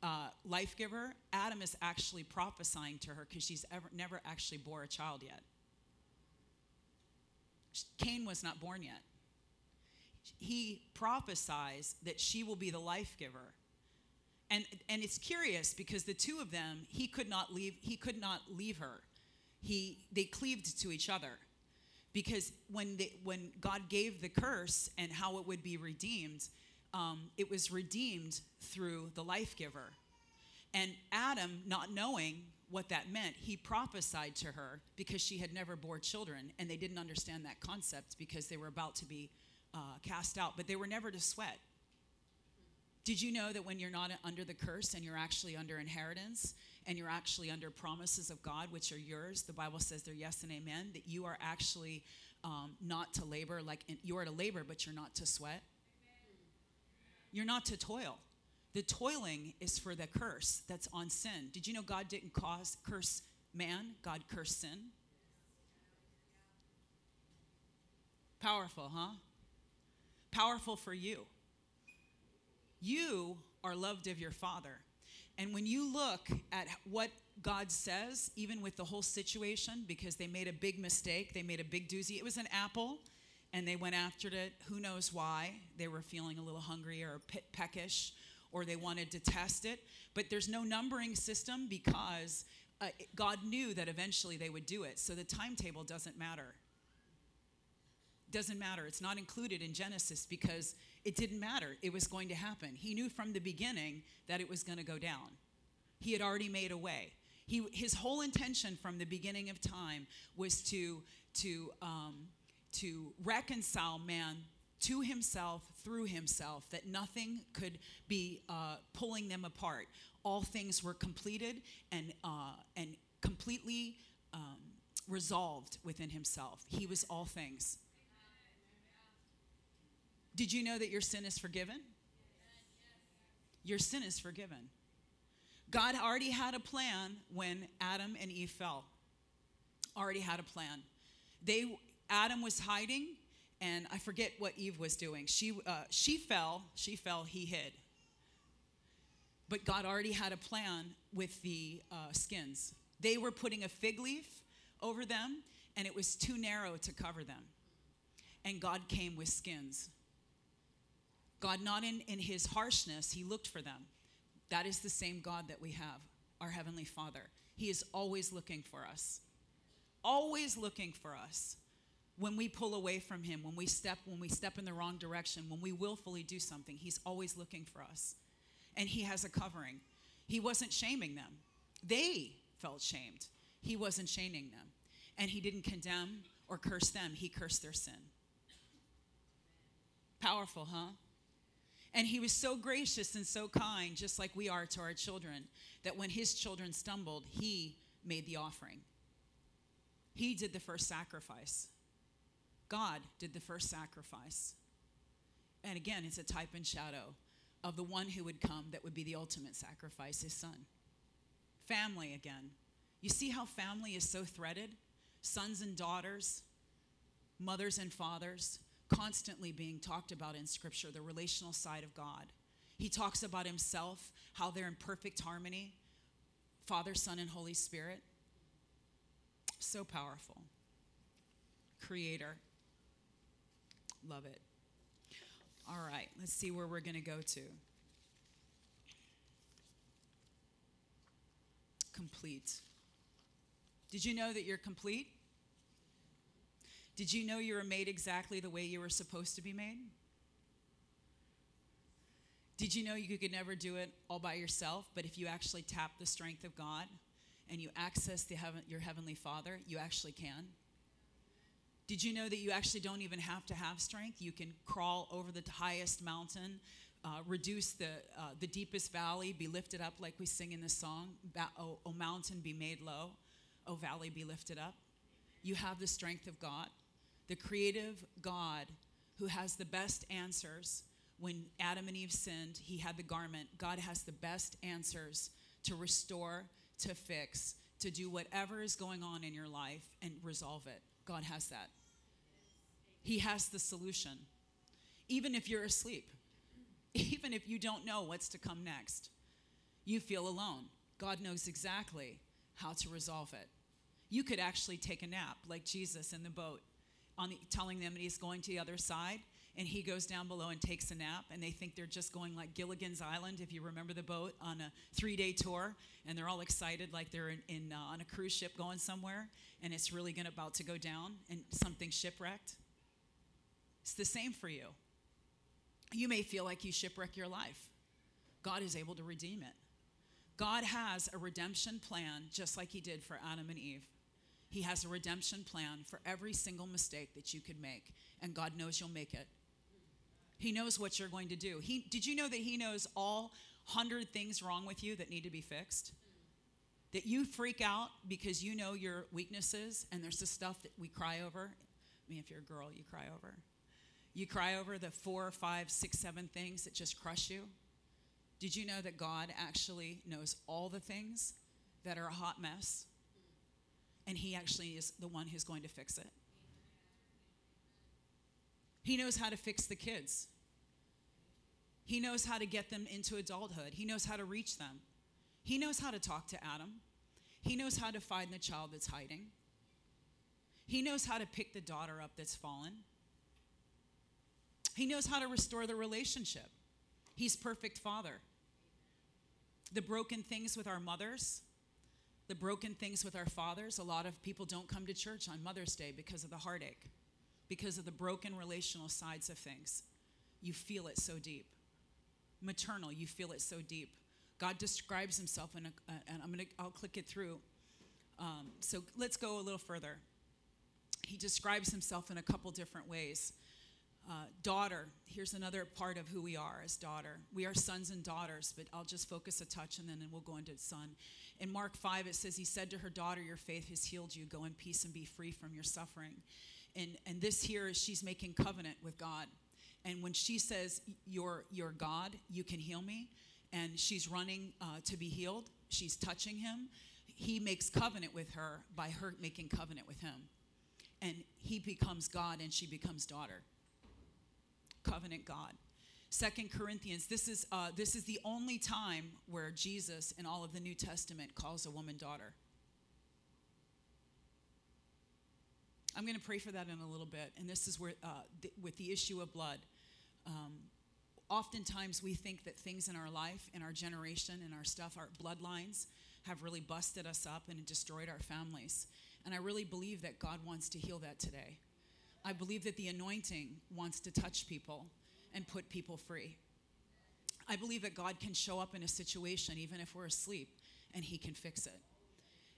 [SPEAKER 1] uh, life giver, Adam is actually prophesying to her because she's ever, never actually bore a child yet. Cain was not born yet. He prophesies that she will be the life giver. And, and it's curious because the two of them, he could not leave, he could not leave her he they cleaved to each other because when they, when God gave the curse and how it would be redeemed, um, it was redeemed through the life giver. And Adam, not knowing what that meant, he prophesied to her because she had never bore children, and they didn't understand that concept because they were about to be uh, cast out, but they were never to sweat. Did you know that when you're not under the curse and you're actually under inheritance, and you're actually under promises of God, which are yours, the Bible says they're yes and amen, that you are actually um, not to labor, like you are to labor, but you're not to sweat. You're not to toil. The toiling is for the curse that's on sin. Did you know God didn't cause curse man? God cursed sin. Powerful, huh? Powerful for you. You are loved of your Father. And when you look at what God says, even with the whole situation, because they made a big mistake, they made a big doozy. It was an apple, and they went after it. Who knows why? They were feeling a little hungry or peckish, or they wanted to test it. But there's no numbering system because uh, God knew that eventually they would do it. So the timetable doesn't matter. Doesn't matter. It's not included in Genesis because it didn't matter. It was going to happen. He knew from the beginning that it was going to go down. He had already made a way. He, his whole intention from the beginning of time was to, to, um, to reconcile man to himself through himself, that nothing could be uh, pulling them apart. All things were completed and, uh, and completely um, resolved within himself. He was all things. Did you know that your sin is forgiven? Your sin is forgiven. God already had a plan when Adam and Eve fell. Already had a plan. They Adam was hiding, and I forget what Eve was doing. She uh, she fell. She fell. He hid. But God already had a plan with the uh, skins. They were putting a fig leaf over them, and it was too narrow to cover them. And God came with skins. God, not in, in his harshness, he looked for them. That is the same God that we have, our Heavenly Father. He is always looking for us. Always looking for us. When we pull away from him, when we step, when we step in the wrong direction, when we willfully do something, he's always looking for us. And he has a covering. He wasn't shaming them. They felt shamed. He wasn't shaming them. And he didn't condemn or curse them, he cursed their sin. Powerful, huh? And he was so gracious and so kind, just like we are to our children, that when his children stumbled, he made the offering. He did the first sacrifice. God did the first sacrifice. And again, it's a type and shadow of the one who would come that would be the ultimate sacrifice, his son. Family again. You see how family is so threaded? Sons and daughters, mothers and fathers, constantly being talked about in Scripture, the relational side of God. He talks about himself, how they're in perfect harmony Father, Son, and Holy Spirit. So powerful. Creator. Love it. All right, let's see where we're going to go to. Complete. Did you know that you're complete? Did you know you were made exactly the way you were supposed to be made? Did you know you could never do it all by yourself, but if you actually tap the strength of God and you access heaven, your heavenly Father, you actually can? Did you know that you actually don't even have to have strength? You can crawl over the highest mountain, uh, reduce the, uh, the deepest valley, be lifted up like we sing in the song, o, o mountain, be made low, O valley, be lifted up. You have the strength of God the creative God who has the best answers. When Adam and Eve sinned, he had the garment. God has the best answers to restore, to fix, to do whatever is going on in your life and resolve it. God has that. He has the solution. Even if you're asleep, even if you don't know what's to come next, you feel alone. God knows exactly how to resolve it. You could actually take a nap like Jesus in the boat on the, telling them that he's going to the other side and he goes down below and takes a nap and they think they're just going like gilligan's island if you remember the boat on a three-day tour and they're all excited like they're in, in uh, on a cruise ship going somewhere and it's really going about to go down and something shipwrecked. It's the same for you. You may feel like you shipwreck your life. God is able to redeem it. God has a redemption plan just like he did for adam and eve he has a redemption plan for every single mistake that you could make, and God knows you'll make it. He knows what you're going to do. He, did you know that He knows all 100 things wrong with you that need to be fixed? That you freak out because you know your weaknesses, and there's the stuff that we cry over. I mean, if you're a girl, you cry over. You cry over the four, five, six, seven things that just crush you. Did you know that God actually knows all the things that are a hot mess? And He actually is the one who's going to fix it. He knows how to fix the kids. He knows how to get them into adulthood. He knows how to reach them. He knows how to talk to Adam. He knows how to find the child that's hiding. He knows how to pick the daughter up that's fallen. He knows how to restore the relationship. He's perfect father. The broken things with our mothers, the broken things with our fathers. A lot of people don't come to church on Mother's Day because of the heartache, because of the broken relational sides of things. You feel it so deep. Maternal, you feel it so deep. God describes himself in a, uh, and I'm gonna, I'll click it through. Um, so let's go a little further. He describes himself in a couple different ways. Uh, daughter, here's another part of who we are as daughter. We are sons and daughters, but I'll just focus a touch and then we'll go into son. In Mark 5, it says, He said to her daughter, Your faith has healed you. Go in peace and be free from your suffering. And, and this here is she's making covenant with God. And when she says, You're, you're God, you can heal me, and she's running uh, to be healed, she's touching him, he makes covenant with her by her making covenant with him. And he becomes God and she becomes daughter. Covenant God. Second Corinthians, this is, uh, this is the only time where Jesus in all of the New Testament calls a woman daughter. I'm going to pray for that in a little bit. And this is where, uh, th- with the issue of blood. Um, oftentimes we think that things in our life, in our generation, in our stuff, our bloodlines, have really busted us up and destroyed our families. And I really believe that God wants to heal that today. I believe that the anointing wants to touch people and put people free. I believe that God can show up in a situation, even if we're asleep, and He can fix it.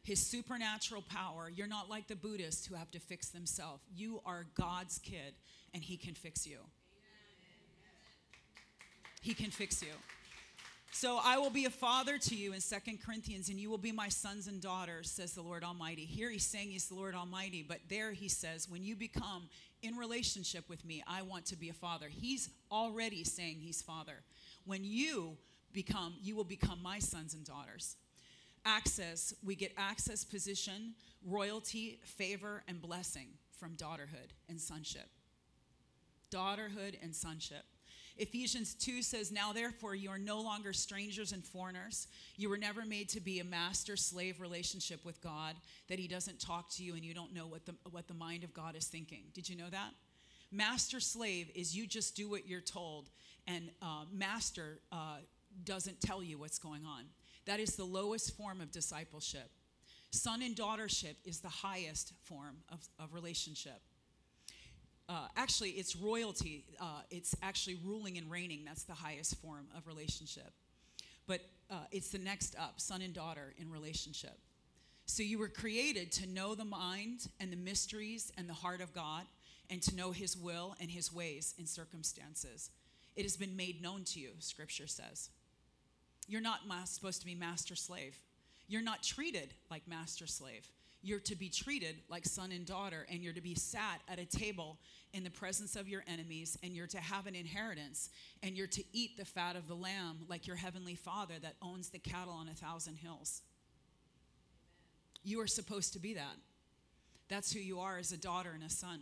[SPEAKER 1] His supernatural power, you're not like the Buddhists who have to fix themselves. You are God's kid, and He can fix you. He can fix you. So I will be a father to you in Second Corinthians, and you will be my sons and daughters, says the Lord Almighty. Here he's saying he's the Lord Almighty, but there he says, when you become in relationship with me, I want to be a father. He's already saying he's father. When you become, you will become my sons and daughters. Access, we get access, position, royalty, favor, and blessing from daughterhood and sonship. Daughterhood and sonship. Ephesians 2 says, Now therefore, you are no longer strangers and foreigners. You were never made to be a master slave relationship with God, that He doesn't talk to you and you don't know what the, what the mind of God is thinking. Did you know that? Master slave is you just do what you're told, and uh, master uh, doesn't tell you what's going on. That is the lowest form of discipleship. Son and daughtership is the highest form of, of relationship uh, actually, it's royalty. Uh, it's actually ruling and reigning. That's the highest form of relationship. But uh, it's the next up, son and daughter in relationship. So you were created to know the mind and the mysteries and the heart of God and to know his will and his ways in circumstances. It has been made known to you, scripture says. You're not supposed to be master slave. You're not treated like master slave you're to be treated like son and daughter, and you're to be sat at a table in the presence of your enemies, and you're to have an inheritance, and you're to eat the fat of the lamb like your heavenly father that owns the cattle on a thousand hills. You are supposed to be that. That's who you are as a daughter and a son.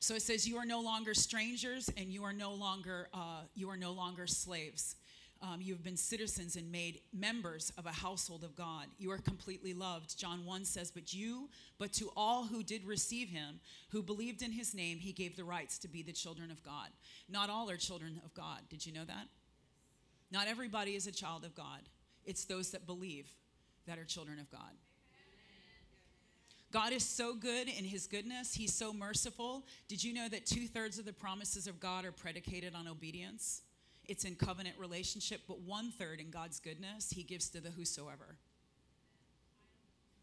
[SPEAKER 1] So it says, "You are no longer strangers, and you are no longer uh, you are no longer slaves." Um, you have been citizens and made members of a household of God. You are completely loved. John 1 says, But you, but to all who did receive him, who believed in his name, he gave the rights to be the children of God. Not all are children of God. Did you know that? Not everybody is a child of God, it's those that believe that are children of God. God is so good in his goodness. He's so merciful. Did you know that two thirds of the promises of God are predicated on obedience? It's in covenant relationship, but one third in God's goodness, He gives to the whosoever.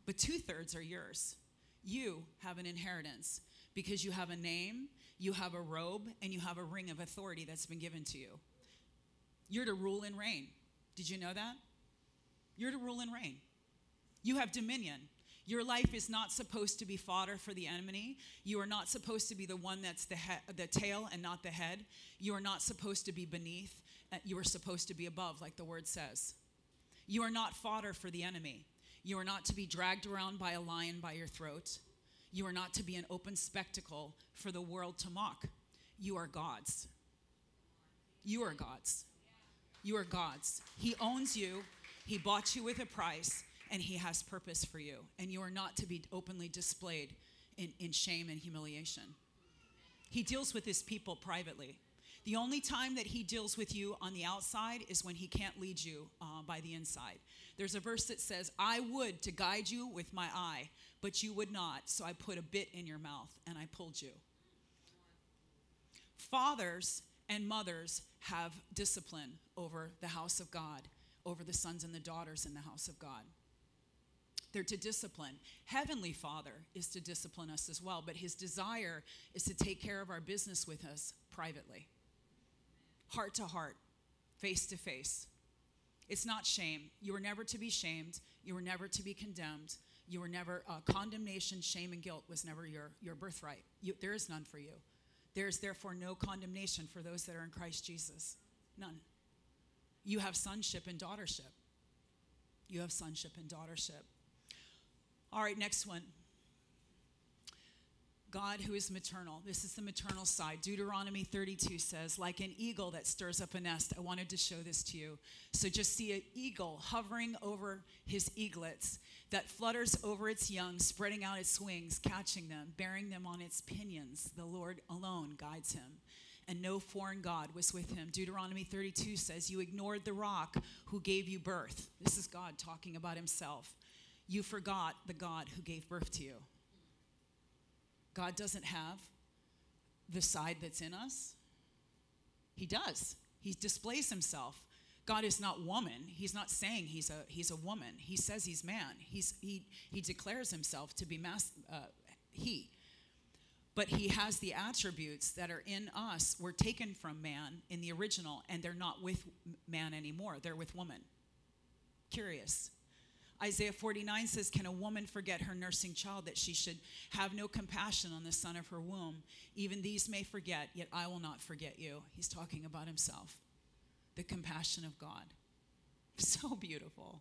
[SPEAKER 1] But two thirds are yours. You have an inheritance because you have a name, you have a robe, and you have a ring of authority that's been given to you. You're to rule and reign. Did you know that? You're to rule and reign. You have dominion. Your life is not supposed to be fodder for the enemy. You are not supposed to be the one that's the, he- the tail and not the head. You are not supposed to be beneath. Uh, you are supposed to be above, like the word says. You are not fodder for the enemy. You are not to be dragged around by a lion by your throat. You are not to be an open spectacle for the world to mock. You are God's. You are God's. You are God's. He owns you. He bought you with a price and He has purpose for you. And you are not to be openly displayed in, in shame and humiliation. He deals with His people privately. The only time that He deals with you on the outside is when He can't lead you uh, by the inside. There's a verse that says, I would to guide you with my eye, but you would not. So I put a bit in your mouth and I pulled you. Fathers and mothers have discipline over the house of God, over the sons and the daughters in the house of God. They're to discipline. Heavenly Father is to discipline us as well, but his desire is to take care of our business with us privately, heart to heart, face to face. It's not shame. You were never to be shamed. You were never to be condemned. You were never, uh, condemnation, shame, and guilt was never your, your birthright. You, there is none for you. There is therefore no condemnation for those that are in Christ Jesus. None. You have sonship and daughtership. You have sonship and daughtership. All right, next one. God who is maternal. This is the maternal side. Deuteronomy 32 says, like an eagle that stirs up a nest. I wanted to show this to you. So just see an eagle hovering over his eaglets that flutters over its young, spreading out its wings, catching them, bearing them on its pinions. The Lord alone guides him. And no foreign God was with him. Deuteronomy 32 says, You ignored the rock who gave you birth. This is God talking about himself. You forgot the God who gave birth to you. God doesn't have the side that's in us? He does. He displays himself. God is not woman. He's not saying he's a he's a woman. He says he's man. He's he he declares himself to be mas, uh, he. But he has the attributes that are in us were taken from man in the original and they're not with man anymore. They're with woman. Curious. Isaiah 49 says, Can a woman forget her nursing child that she should have no compassion on the son of her womb? Even these may forget, yet I will not forget you. He's talking about himself, the compassion of God. So beautiful.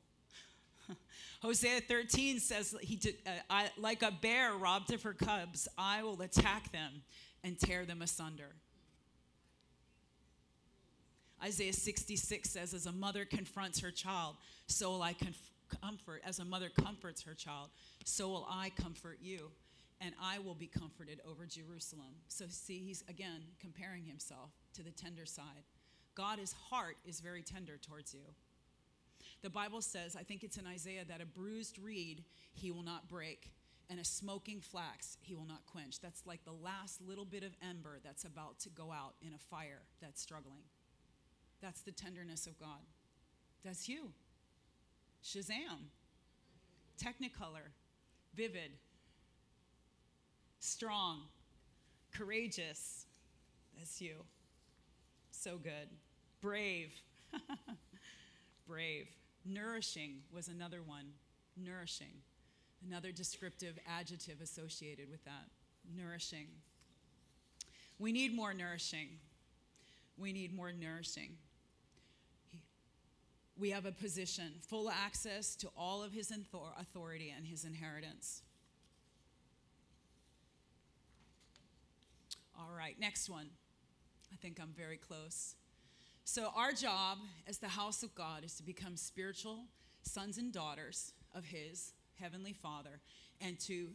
[SPEAKER 1] Hosea 13 says, he did, uh, I, Like a bear robbed of her cubs, I will attack them and tear them asunder. Isaiah 66 says, As a mother confronts her child, so will I confront comfort, as a mother comforts her child, so will I comfort you, and I will be comforted over Jerusalem. So, see, he's again comparing himself to the tender side. God's heart is very tender towards you. The Bible says, I think it's in Isaiah, that a bruised reed he will not break, and a smoking flax he will not quench. That's like the last little bit of ember that's about to go out in a fire that's struggling. That's the tenderness of God. That's you. Shazam, Technicolor, vivid, strong, courageous. That's you. So good. Brave. Brave. Nourishing was another one. Nourishing. Another descriptive adjective associated with that. Nourishing. We need more nourishing. We need more nourishing we have a position, full access to all of his authority and his inheritance. All right, next one. I think I'm very close. So, our job as the house of God is to become spiritual sons and daughters of his heavenly Father and to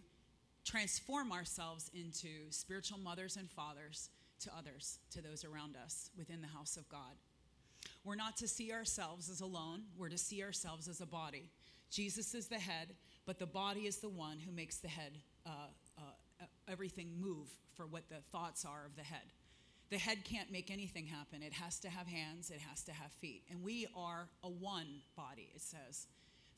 [SPEAKER 1] transform ourselves into spiritual mothers and fathers to others, to those around us within the house of God. We're not to see ourselves as alone, we're to see ourselves as a body. Jesus is the head, but the body is the one who makes the head, uh, uh, everything move for what the thoughts are of the head. The head can't make anything happen. It has to have hands, it has to have feet. And we are a one body, it says,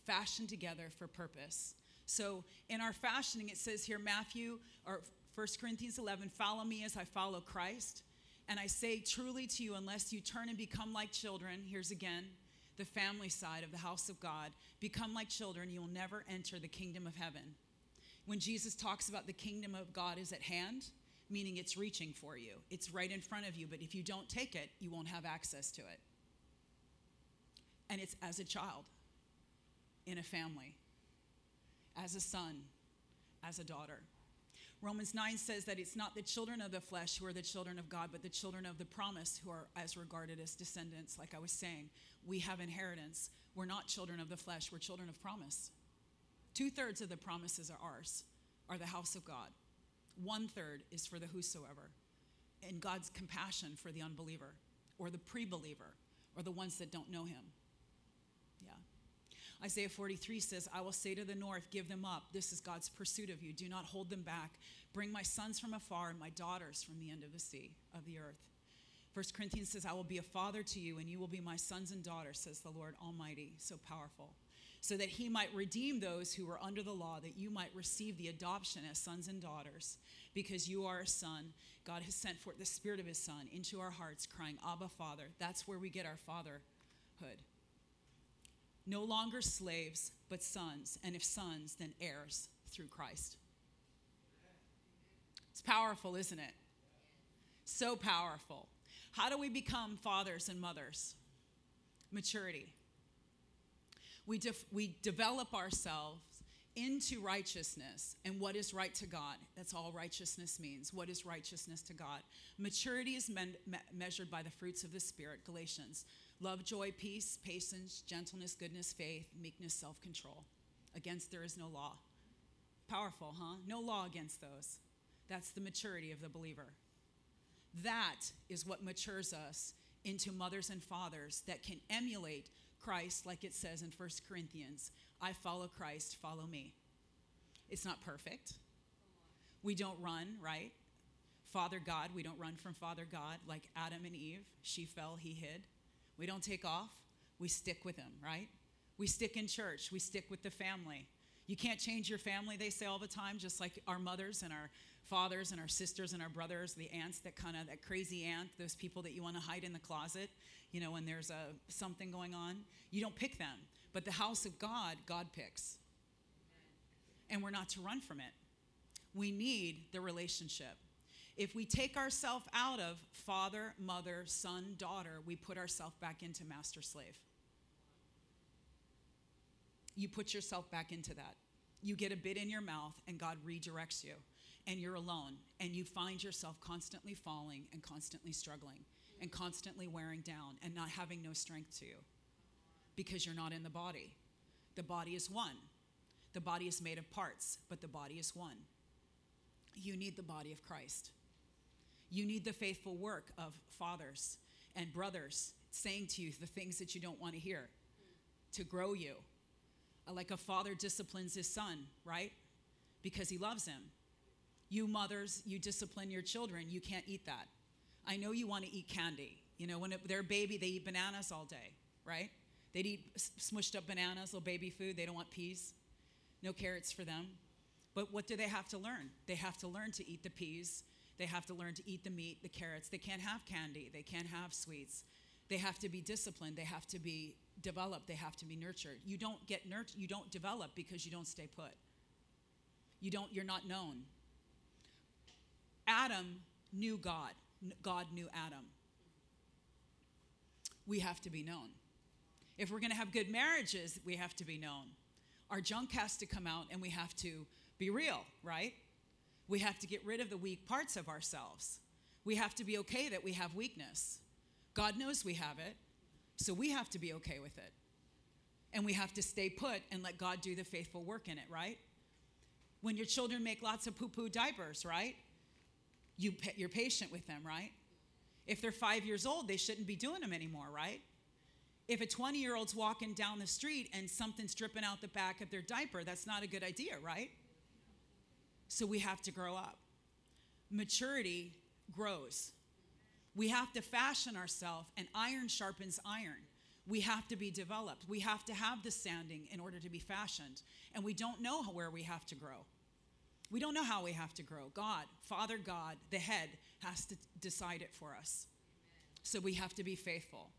[SPEAKER 1] fashioned together for purpose. So in our fashioning, it says here, Matthew, or 1 Corinthians 11, follow me as I follow Christ. And I say truly to you, unless you turn and become like children, here's again the family side of the house of God, become like children, you will never enter the kingdom of heaven. When Jesus talks about the kingdom of God is at hand, meaning it's reaching for you, it's right in front of you, but if you don't take it, you won't have access to it. And it's as a child, in a family, as a son, as a daughter. Romans 9 says that it's not the children of the flesh who are the children of God, but the children of the promise who are as regarded as descendants. Like I was saying, we have inheritance. We're not children of the flesh, we're children of promise. Two thirds of the promises are ours, are the house of God. One third is for the whosoever, and God's compassion for the unbeliever or the pre believer or the ones that don't know Him. Isaiah 43 says, I will say to the north, Give them up. This is God's pursuit of you. Do not hold them back. Bring my sons from afar and my daughters from the end of the sea, of the earth. 1 Corinthians says, I will be a father to you, and you will be my sons and daughters, says the Lord Almighty. So powerful. So that he might redeem those who were under the law, that you might receive the adoption as sons and daughters. Because you are a son, God has sent forth the Spirit of his Son into our hearts, crying, Abba, Father. That's where we get our fatherhood. No longer slaves, but sons, and if sons, then heirs through Christ. It's powerful, isn't it? So powerful. How do we become fathers and mothers? Maturity. We, def- we develop ourselves into righteousness and what is right to God. That's all righteousness means. What is righteousness to God? Maturity is men- me- measured by the fruits of the Spirit, Galatians. Love, joy, peace, patience, gentleness, goodness, faith, meekness, self control. Against there is no law. Powerful, huh? No law against those. That's the maturity of the believer. That is what matures us into mothers and fathers that can emulate Christ, like it says in 1 Corinthians I follow Christ, follow me. It's not perfect. We don't run, right? Father God, we don't run from Father God like Adam and Eve. She fell, he hid. We don't take off, we stick with him, right? We stick in church, we stick with the family. You can't change your family, they say all the time, just like our mothers and our fathers and our sisters and our brothers, the aunts that kind of, that crazy aunt, those people that you want to hide in the closet, you know, when there's a, something going on. You don't pick them. But the house of God, God picks. And we're not to run from it. We need the relationship. If we take ourselves out of father, mother, son, daughter, we put ourselves back into master slave. You put yourself back into that. You get a bit in your mouth, and God redirects you, and you're alone, and you find yourself constantly falling and constantly struggling and constantly wearing down and not having no strength to you because you're not in the body. The body is one. The body is made of parts, but the body is one. You need the body of Christ. You need the faithful work of fathers and brothers saying to you the things that you don't want to hear to grow you. Uh, like a father disciplines his son, right? Because he loves him. You mothers, you discipline your children. You can't eat that. I know you want to eat candy. You know, when they're a baby, they eat bananas all day, right? They'd eat smushed up bananas, little baby food. They don't want peas, no carrots for them. But what do they have to learn? They have to learn to eat the peas. They have to learn to eat the meat, the carrots. They can't have candy. They can't have sweets. They have to be disciplined. They have to be developed. They have to be nurtured. You don't get nurtured. You don't develop because you don't stay put. You don't. You're not known. Adam knew God. God knew Adam. We have to be known. If we're going to have good marriages, we have to be known. Our junk has to come out and we have to be real, right? We have to get rid of the weak parts of ourselves. We have to be okay that we have weakness. God knows we have it, so we have to be okay with it. And we have to stay put and let God do the faithful work in it, right? When your children make lots of poo poo diapers, right? You, you're patient with them, right? If they're five years old, they shouldn't be doing them anymore, right? If a 20 year old's walking down the street and something's dripping out the back of their diaper, that's not a good idea, right? So we have to grow up. Maturity grows. We have to fashion ourselves, and iron sharpens iron. We have to be developed. We have to have the sanding in order to be fashioned. And we don't know where we have to grow. We don't know how we have to grow. God, Father God, the head, has to decide it for us. So we have to be faithful.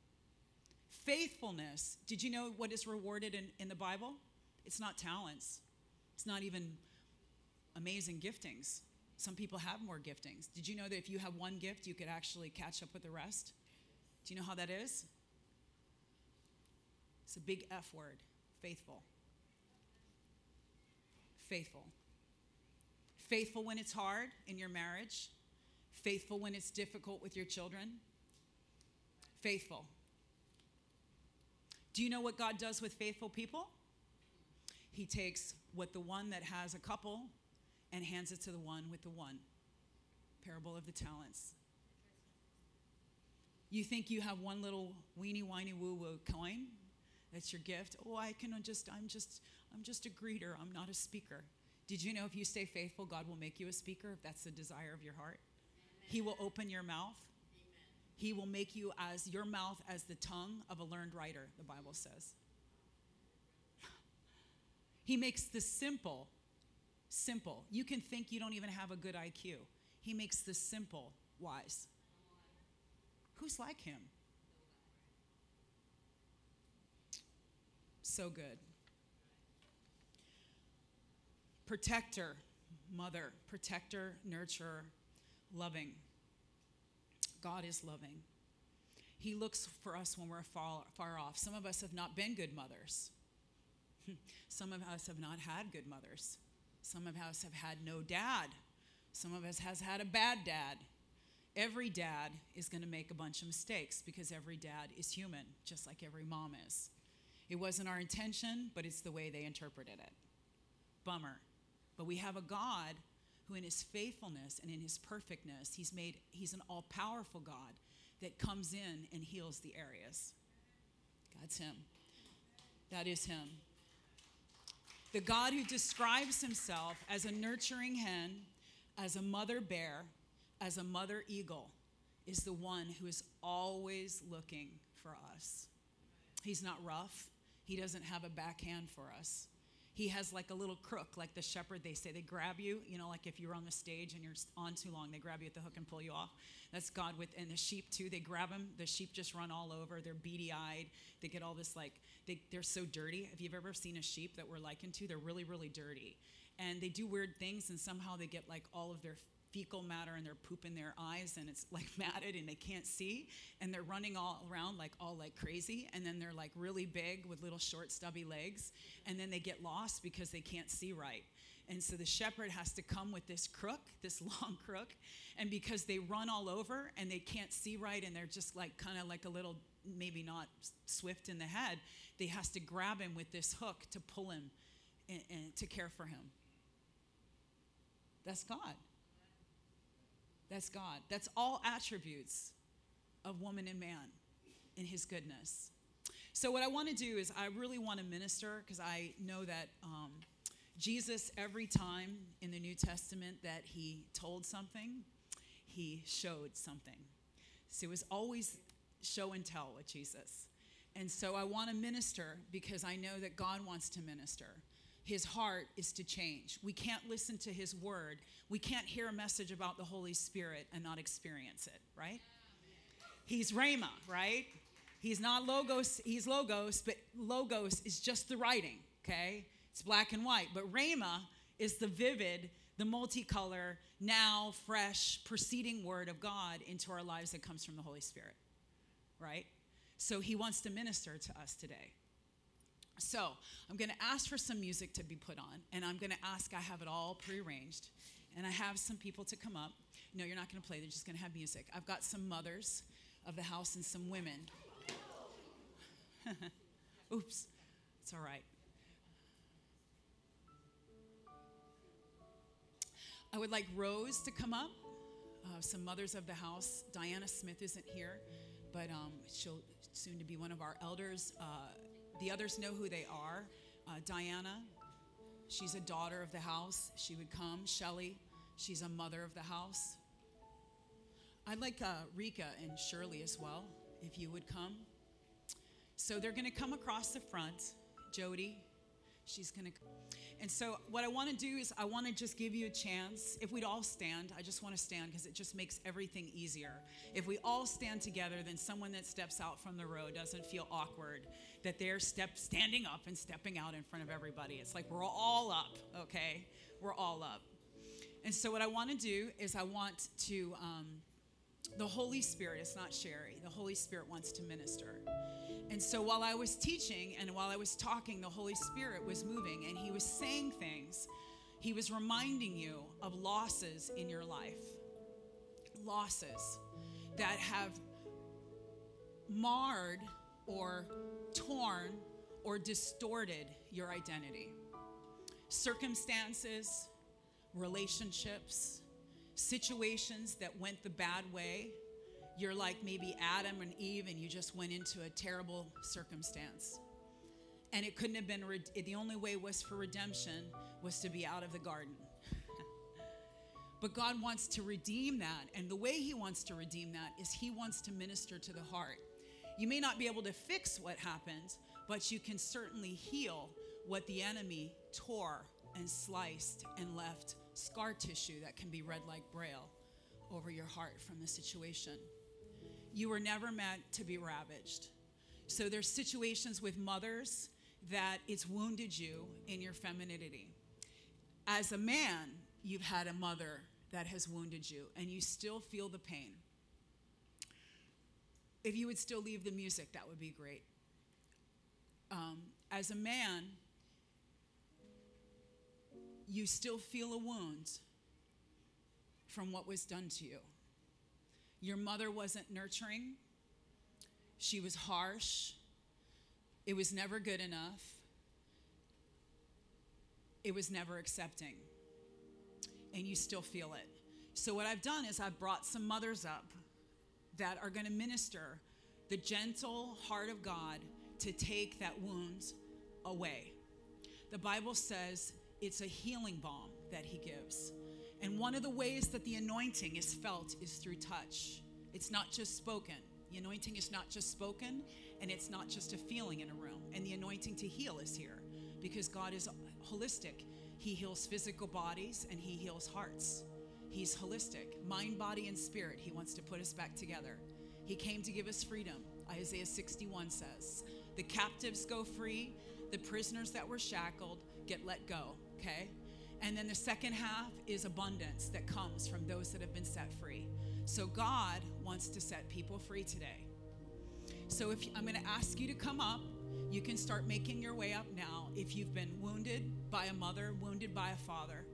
[SPEAKER 1] Faithfulness, did you know what is rewarded in, in the Bible? It's not talents, it's not even amazing giftings. Some people have more giftings. Did you know that if you have one gift, you could actually catch up with the rest? Do you know how that is? It's a big F word faithful. Faithful. Faithful when it's hard in your marriage, faithful when it's difficult with your children. Faithful. Do you know what God does with faithful people? He takes what the one that has a couple and hands it to the one with the one. Parable of the talents. You think you have one little weeny whiny woo woo coin That's your gift. Oh, I can just, I'm just, I'm just a greeter. I'm not a speaker. Did you know if you stay faithful, God will make you a speaker if that's the desire of your heart? Amen. He will open your mouth. Amen. He will make you as your mouth as the tongue of a learned writer, the Bible says. he makes the simple simple. You can think you don't even have a good IQ. He makes the simple wise. Who's like him? So good. Protector, mother, protector, nurturer, loving. God is loving. He looks for us when we're far, far off. Some of us have not been good mothers. Some of us have not had good mothers. Some of us have had no dad. Some of us has had a bad dad. Every dad is going to make a bunch of mistakes because every dad is human, just like every mom is. It wasn't our intention, but it's the way they interpreted it. Bummer. But we have a God who in his faithfulness and in his perfectness, he's made he's an all-powerful God that comes in and heals the areas. That's him. That is him. The God who describes himself as a nurturing hen, as a mother bear, as a mother eagle, is the one who is always looking for us. He's not rough, he doesn't have a backhand for us. He has like a little crook, like the shepherd, they say. They grab you, you know, like if you're on the stage and you're on too long, they grab you at the hook and pull you off. That's God with, and the sheep too, they grab them. The sheep just run all over. They're beady eyed. They get all this like, they, they're so dirty. If you've ever seen a sheep that we're likened to, they're really, really dirty. And they do weird things, and somehow they get like all of their fecal matter and their poop in their eyes and it's like matted and they can't see and they're running all around like all like crazy and then they're like really big with little short stubby legs and then they get lost because they can't see right and so the shepherd has to come with this crook, this long crook. And because they run all over and they can't see right and they're just like kind of like a little, maybe not swift in the head, they has to grab him with this hook to pull him and, and to care for him. That's God. That's God. That's all attributes of woman and man in his goodness. So, what I want to do is, I really want to minister because I know that um, Jesus, every time in the New Testament that he told something, he showed something. So it was always show and tell with Jesus. And so I want to minister because I know that God wants to minister. His heart is to change. We can't listen to his word. We can't hear a message about the Holy Spirit and not experience it, right? He's Rhema, right? He's not logos, he's logos, but logos is just the writing, okay? It's black and white. But Rhema is the vivid, the multicolor, now fresh, proceeding word of God into our lives that comes from the Holy Spirit, right? So he wants to minister to us today. So I'm going to ask for some music to be put on, and I'm going to ask, I have it all prearranged, and I have some people to come up. No, you're not going to play, they're just going to have music. I've got some mothers of the house and some women. Oops, it's all right. I would like Rose to come up. Uh, some mothers of the house. Diana Smith isn't here, but um, she'll soon to be one of our elders. Uh, the others know who they are. Uh, Diana, she's a daughter of the house. She would come. Shelly, she's a mother of the house. I'd like uh, Rika and Shirley as well, if you would come. So they're going to come across the front. Jody, she's going to. And so, what I want to do is, I want to just give you a chance. If we'd all stand, I just want to stand because it just makes everything easier. If we all stand together, then someone that steps out from the road doesn't feel awkward that they're step standing up and stepping out in front of everybody. It's like we're all up, okay? We're all up. And so, what I want to do is, I want to. Um, the Holy Spirit, it's not Shari, the Holy Spirit wants to minister. And so while I was teaching and while I was talking, the Holy Spirit was moving and He was saying things. He was reminding you of losses in your life, losses that have marred or torn or distorted your identity. Circumstances, relationships, situations that went the bad way you're like maybe Adam and Eve and you just went into a terrible circumstance. And it couldn't have been, red- the only way was for redemption was to be out of the garden. but God wants to redeem that. And the way He wants to redeem that is He wants to minister to the heart. You may not be able to fix what happened, but you can certainly heal what the enemy tore and sliced and left scar tissue that can be read like braille over your heart from the situation. You were never meant to be ravaged. So there's situations with mothers that it's wounded you in your femininity. As a man, you've had a mother that has wounded you and you still feel the pain. If you would still leave the music, that would be great. Um, as a man, you still feel a wound from what was done to you. Your mother wasn't nurturing, she was harsh, it was never good enough, it was never accepting, and you still feel it. So, what I've done is I've brought some mothers up that are going to minister the gentle heart of God to take that wound away. The Bible says it's a healing balm that He gives. And one of the ways that the anointing is felt is through touch. It's not just spoken. The anointing is not just spoken, and it's not just a feeling in a room. And the anointing to heal is here because God is holistic. He heals physical bodies and He heals hearts. He's holistic, mind, body, and spirit. He wants to put us back together. He came to give us freedom. Isaiah 61 says, The captives go free, the prisoners that were shackled get let go, okay? And then the second half is abundance that comes from those that have been set free. So God wants to set people free today. So if I'm going to ask you to come up, you can start making your way up now if you've been wounded by a mother, wounded by a father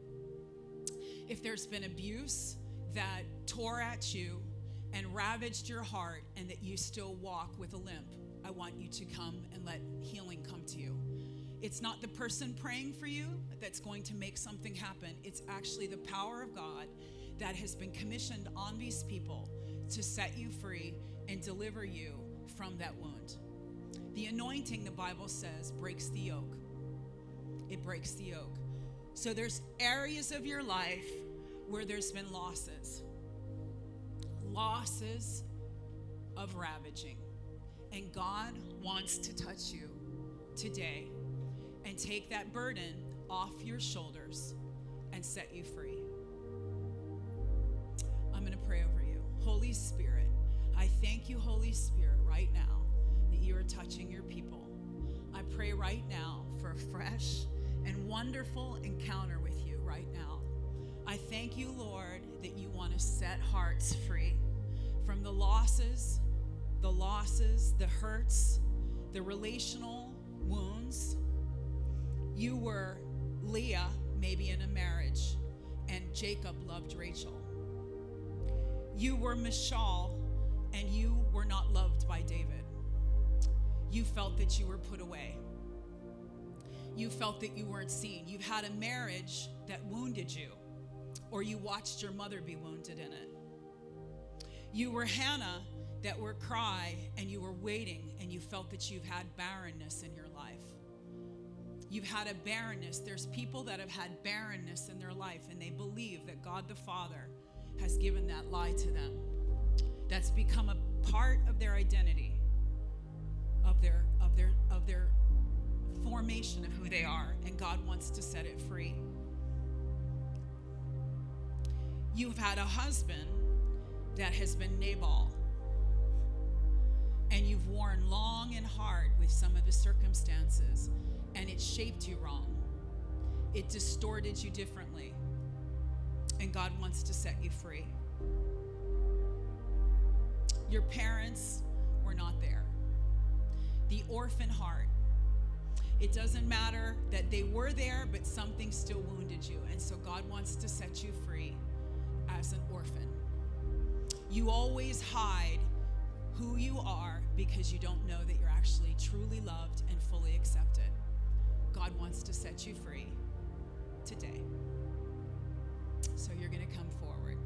[SPEAKER 1] if there's been abuse that tore at you and ravaged your heart and that you still walk with a limp, I want you to come and let healing come to you. It's not the person praying for you that's going to make something happen. It's actually the power of God that has been commissioned on these people to set you free and deliver you from that wound. The anointing, the Bible says, breaks the yoke. It breaks the yoke. So there's areas of your life where there's been losses. Losses of ravaging. And God wants to touch you today and take that burden off your shoulders and set you free. I'm going to pray over you. Holy Spirit, I thank you, Holy Spirit, right now that you are touching your people. I pray right now for a fresh and wonderful encounter with you right now. I thank you, Lord, that you want to set hearts free from the losses, the losses, the hurts, the relational wounds. You were Leah, maybe in a marriage, and Jacob loved Rachel. You were Michal, and you were not loved by David. You felt that you were put away you felt that you weren't seen. You've had a marriage that wounded you, or you watched your mother be wounded in it. You were Hannah that were cry and you were waiting and you felt that you've had barrenness in your. You've had a barrenness. There's people that have had barrenness in their life and they believe that God the Father has given that lie to them. That's become a part of their identity, of their of their of their formation of who they are, and God wants to set it free. You've had a husband that has been Nabal, and you've worn long and hard with some of the circumstances, and it shaped you wrong. It distorted you differently, and God wants to set you free. Your parents were not there. The orphan heart it doesn't matter that they were there, but something still wounded you. And so God wants to set you free as an orphan. You always hide who you are because you don't know that you're actually truly loved and fully accepted. God wants to set you free today. So you're going to come forward.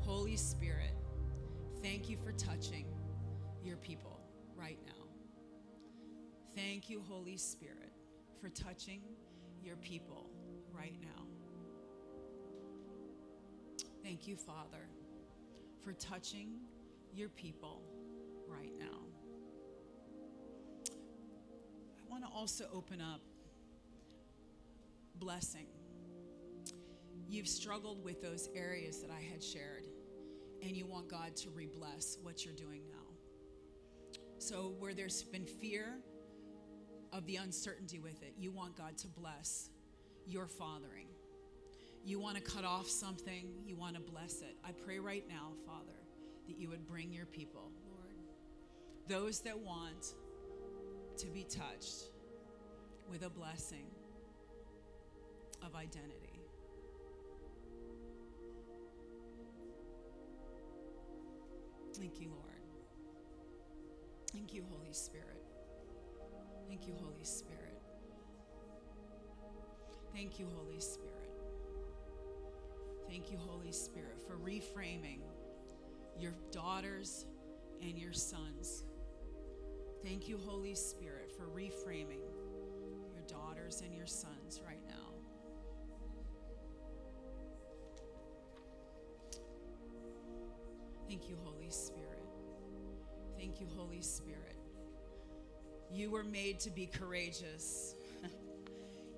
[SPEAKER 1] Holy Spirit, thank you for touching your people right now. Thank you, Holy Spirit, for touching your people right now. Thank you, Father, for touching your people right now. I want to also open up blessing. You've struggled with those areas that I had shared, and you want God to rebless what you're doing now. So, where there's been fear of the uncertainty with it, you want God to bless your fathering. You want to cut off something, you want to bless it. I pray right now, Father, that you would bring your people, Lord, those that want to be touched with a blessing of identity. Thank you, Lord. Thank you, Holy Spirit. Thank you, Holy Spirit. Thank you, Holy Spirit. Thank you, Holy Spirit, for reframing your daughters and your sons. Thank you, Holy Spirit, for reframing your daughters and your sons right Thank you, Holy Spirit. Thank you, Holy Spirit. You were made to be courageous.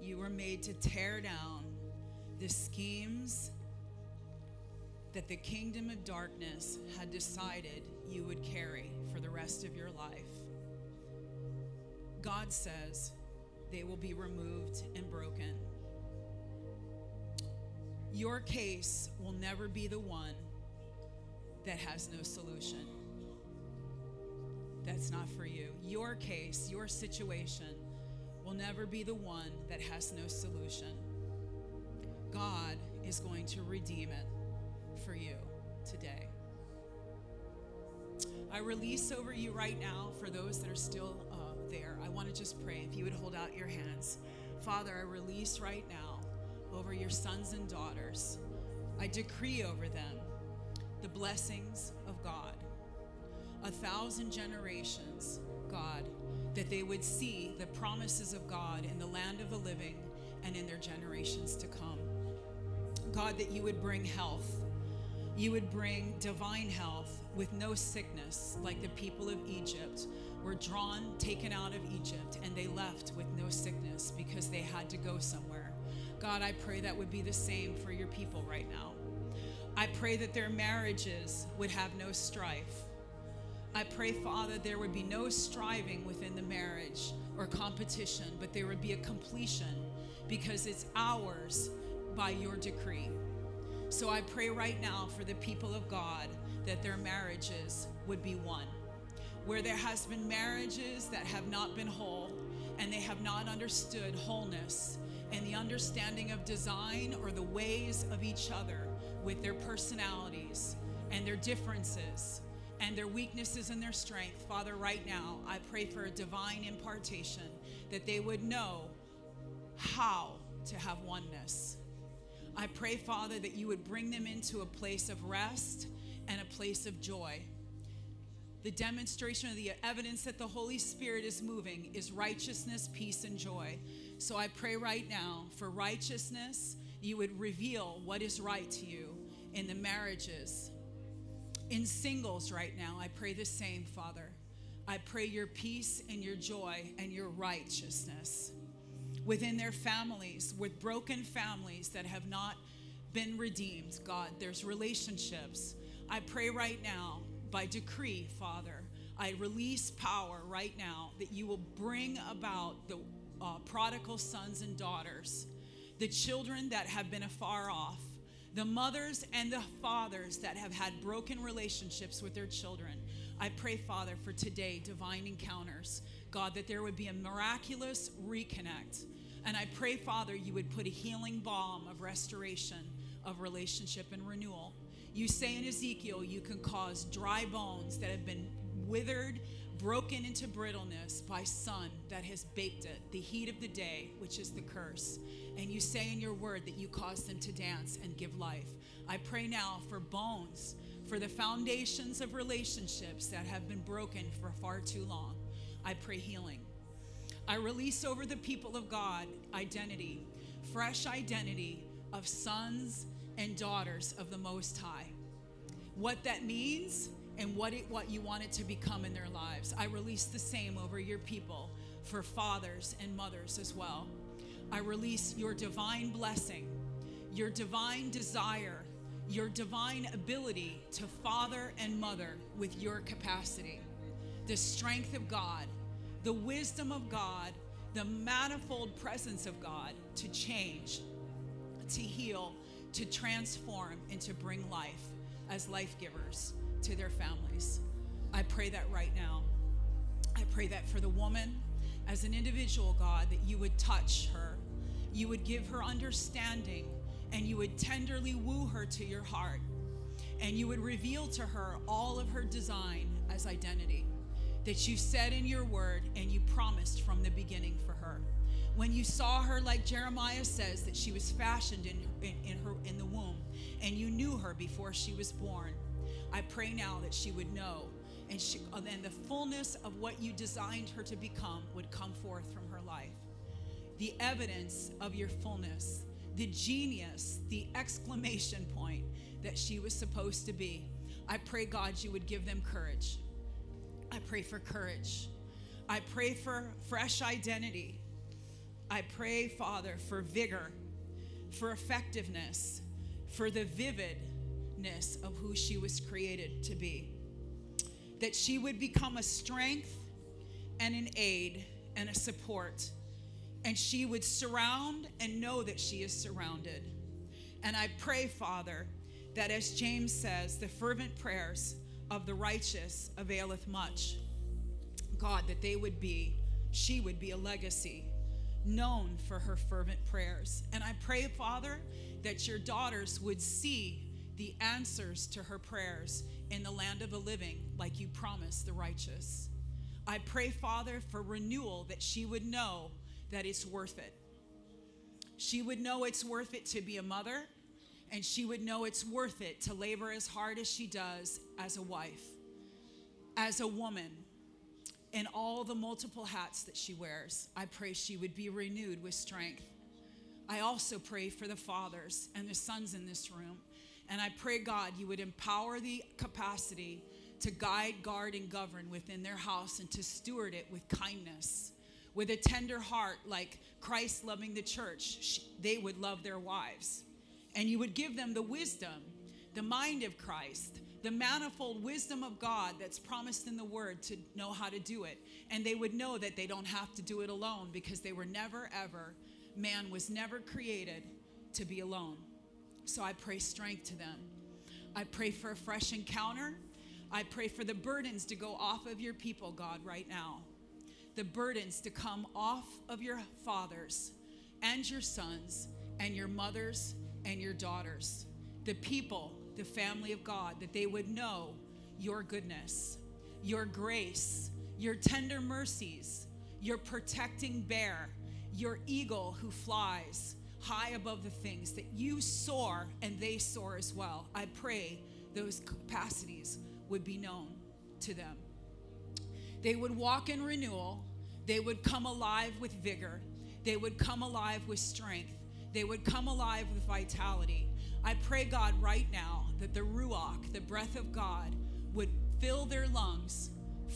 [SPEAKER 1] you were made to tear down the schemes that the kingdom of darkness had decided you would carry for the rest of your life. God says they will be removed and broken. Your case will never be the one that has no solution. That's not for you. Your case, your situation will never be the one that has no solution. God is going to redeem it for you today. I release over you right now for those that are still uh, there. I want to just pray if you would hold out your hands. Father, I release right now over your sons and daughters. I decree over them the blessings of God. A thousand generations, God, that they would see the promises of God in the land of the living and in their generations to come. God, that you would bring health you would bring divine health with no sickness, like the people of Egypt were drawn, taken out of Egypt, and they left with no sickness because they had to go somewhere. God, I pray that would be the same for your people right now. I pray that their marriages would have no strife. I pray, Father, there would be no striving within the marriage or competition, but there would be a completion because it's ours by your decree. So I pray right now for the people of God that their marriages would be one. Where there has been marriages that have not been whole and they have not understood wholeness and the understanding of design or the ways of each other with their personalities and their differences and their weaknesses and their strength. Father, right now, I pray for a divine impartation that they would know how to have oneness I pray, Father, that you would bring them into a place of rest and a place of joy. The demonstration of the evidence that the Holy Spirit is moving is righteousness, peace, and joy. So I pray right now for righteousness, you would reveal what is right to you in the marriages. In singles right now, I pray the same, Father. I pray your peace and your joy and your righteousness within their families, with broken families that have not been redeemed. God, there's relationships. I pray right now, by decree, Father, I release power right now that you will bring about the uh, prodigal sons and daughters, the children that have been afar off, the mothers and the fathers that have had broken relationships with their children. I pray, Father, for today, divine encounters. God, that there would be a miraculous reconnect. And I pray, Father, you would put a healing balm of restoration, of relationship and renewal. You say in Ezekiel, you can cause dry bones that have been withered, broken into brittleness by sun that has baked it, the heat of the day, which is the curse. And you say in your word that you cause them to dance and give life. I pray now for bones, for the foundations of relationships that have been broken for far too long. I pray healing. I release over the people of God identity, fresh identity of sons and daughters of the Most High. What that means and what, it, what you want it to become in their lives. I release the same over your people for fathers and mothers as well. I release your divine blessing, your divine desire, your divine ability to father and mother with your capacity, the strength of God, the wisdom of God, the manifold presence of God to change, to heal, to transform, and to bring life as life givers to their families. I pray that right now. I pray that for the woman as an individual, God, that you would touch her, you would give her understanding, and you would tenderly woo her to your heart, and you would reveal to her all of her design as identity that you said in your word and you promised from the beginning for her. When you saw her, like Jeremiah says, that she was fashioned in, in, in her in the womb, and you knew her before she was born. I pray now that she would know and, she, and the fullness of what you designed her to become would come forth from her life. The evidence of your fullness, the genius, the exclamation point that she was supposed to be. I pray, God, you would give them courage. I pray for courage. I pray for fresh identity. I pray, Father, for vigor, for effectiveness, for the vividness of who she was created to be. That she would become a strength and an aid and a support. And she would surround and know that she is surrounded. And I pray, Father, that as James says, the fervent prayers of the righteous availeth much. God, that they would be, she would be a legacy known for her fervent prayers. And I pray, Father, that your daughters would see the answers to her prayers in the land of the living, like you promised the righteous. I pray, Father, for renewal that she would know that it's worth it. She would know it's worth it to be a mother and she would know it's worth it to labor as hard as she does as a wife, as a woman, in all the multiple hats that she wears. I pray she would be renewed with strength. I also pray for the fathers and the sons in this room. And I pray, God, you would empower the capacity to guide, guard, and govern within their house and to steward it with kindness, with a tender heart, like Christ loving the church. They would love their wives and you would give them the wisdom, the mind of Christ, the manifold wisdom of God that's promised in the word to know how to do it. And they would know that they don't have to do it alone because they were never, ever, man was never created to be alone. So I pray strength to them. I pray for a fresh encounter. I pray for the burdens to go off of your people, God, right now. The burdens to come off of your fathers and your sons and your mothers and your daughters, the people, the family of God, that they would know your goodness, your grace, your tender mercies, your protecting bear, your eagle who flies high above the things, that you soar and they soar as well. I pray those capacities would be known to them. They would walk in renewal, they would come alive with vigor, they would come alive with strength, they would come alive with vitality. I pray, God, right now that the Ruach, the breath of God, would fill their lungs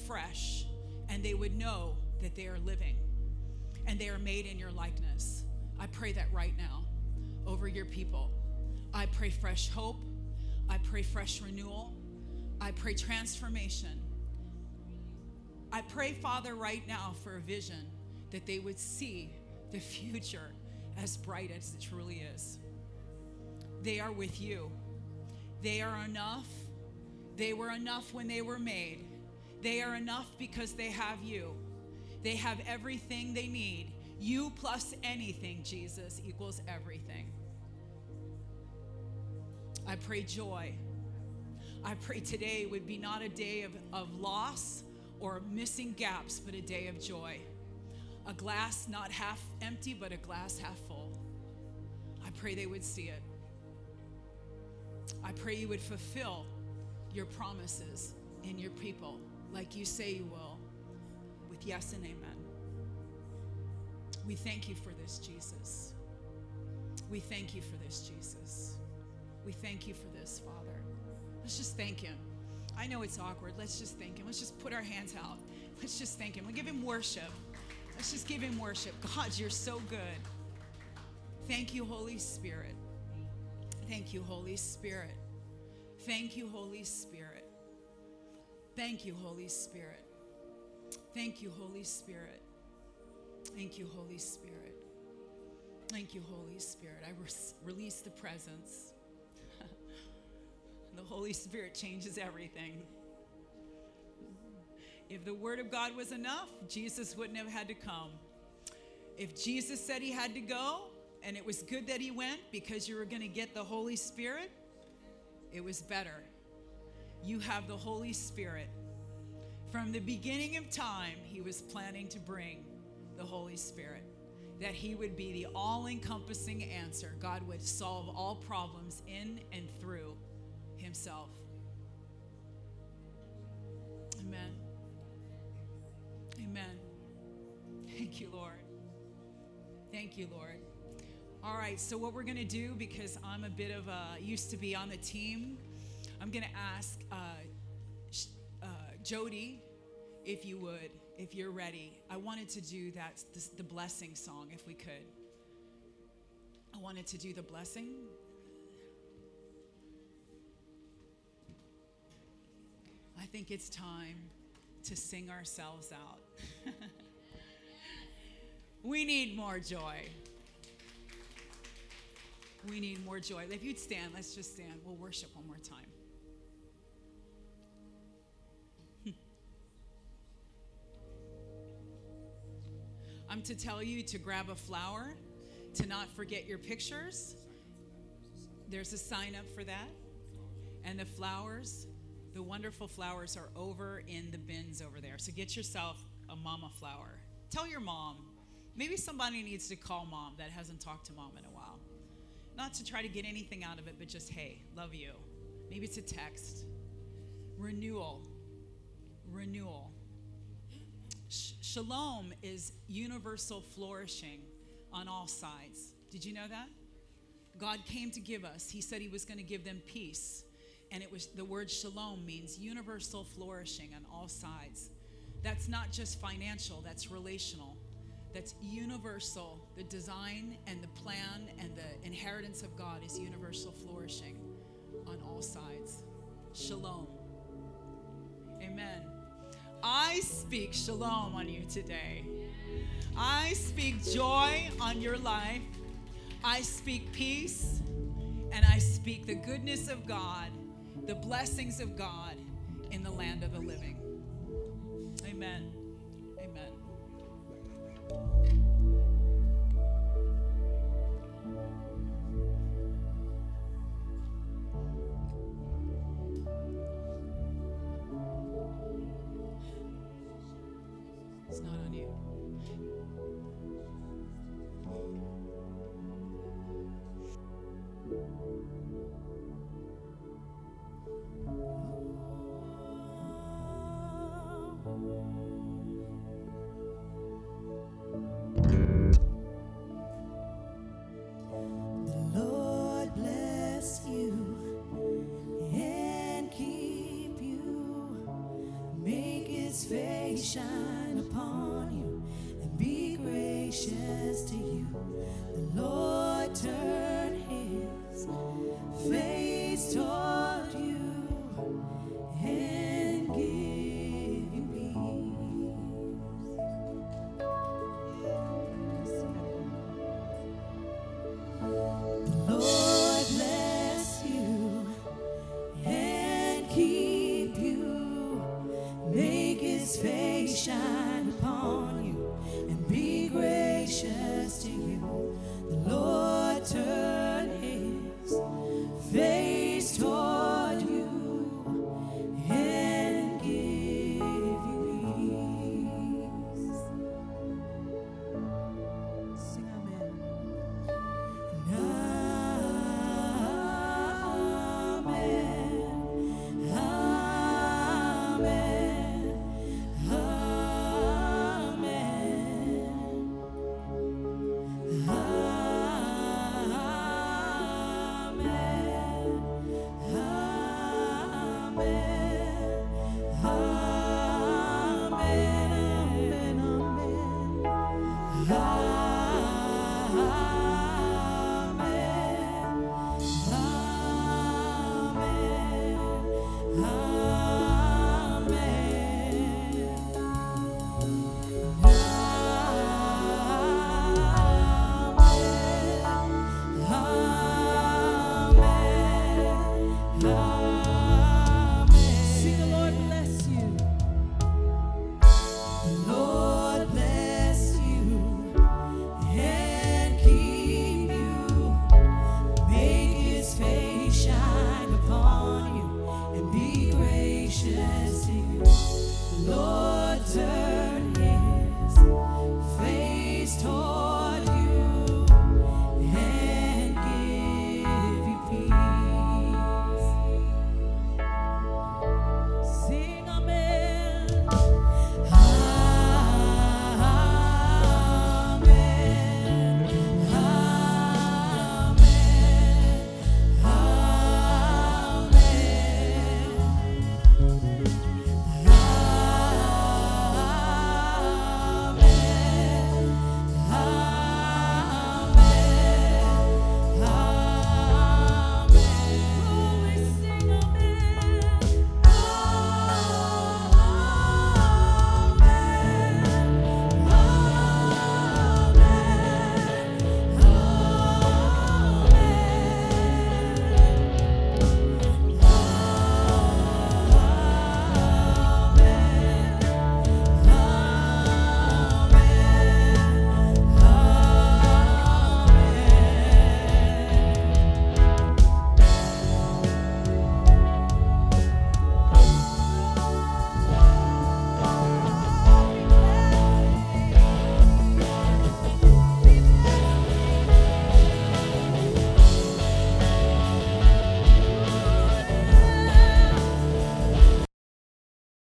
[SPEAKER 1] fresh and they would know that they are living and they are made in your likeness. I pray that right now over your people. I pray fresh hope. I pray fresh renewal. I pray transformation. I pray, Father, right now for a vision that they would see the future as bright as it truly is. They are with you. They are enough. They were enough when they were made. They are enough because they have you. They have everything they need. You plus anything, Jesus, equals everything. I pray joy. I pray today would be not a day of, of loss or missing gaps, but a day of joy a glass not half empty, but a glass half full. I pray they would see it. I pray you would fulfill your promises in your people like you say you will, with yes and amen. We thank you for this, Jesus. We thank you for this, Jesus. We thank you for this, Father. Let's just thank him. I know it's awkward. Let's just thank him. Let's just put our hands out. Let's just thank him. We give him worship. Let's just give him worship. God, you're so good. Thank you, Holy Spirit. Thank you, Holy Spirit. Thank you, Holy Spirit. Thank you, Holy Spirit. Thank you, Holy Spirit. Thank you, Holy Spirit. Thank you, Holy Spirit. I re- release the presence. the Holy Spirit changes everything. If the Word of God was enough, Jesus wouldn't have had to come. If Jesus said he had to go, and it was good that he went because you were going to get the Holy Spirit, it was better. You have the Holy Spirit. From the beginning of time, he was planning to bring the Holy Spirit, that he would be the all encompassing answer. God would solve all problems in and through himself. Amen. Amen. Thank you, Lord. Thank you, Lord. All right, so what we're going to do, because I'm a bit of a, used to be on the team, I'm going to ask uh, uh, Jody, if you would, if you're ready. I wanted to do that, this, the blessing song, if we could. I wanted to do the blessing. I think it's time to sing ourselves out. we need more joy. We need more joy. If you'd stand, let's just stand. We'll worship one more time. I'm to tell you to grab a flower, to not forget your pictures. There's a sign up for that. And the flowers, the wonderful flowers, are over in the bins over there. So get yourself a mama flower. Tell your mom. Maybe somebody needs to call mom that hasn't talked to mom in a while. Not to try to get anything out of it, but just, hey, love you. Maybe it's a text. Renewal. Renewal. Shalom is universal flourishing on all sides. Did you know that? God came to give us. He said he was going to give them peace. And it was the word shalom means universal flourishing on all sides. That's not just financial, that's relational. That's universal. The design and the plan and the inheritance of God is universal flourishing on all sides. Shalom. Amen. I speak shalom on you today. I speak joy on your life. I speak peace. And I speak the goodness of God, the blessings of God in the land of the living. Amen. Amen. you.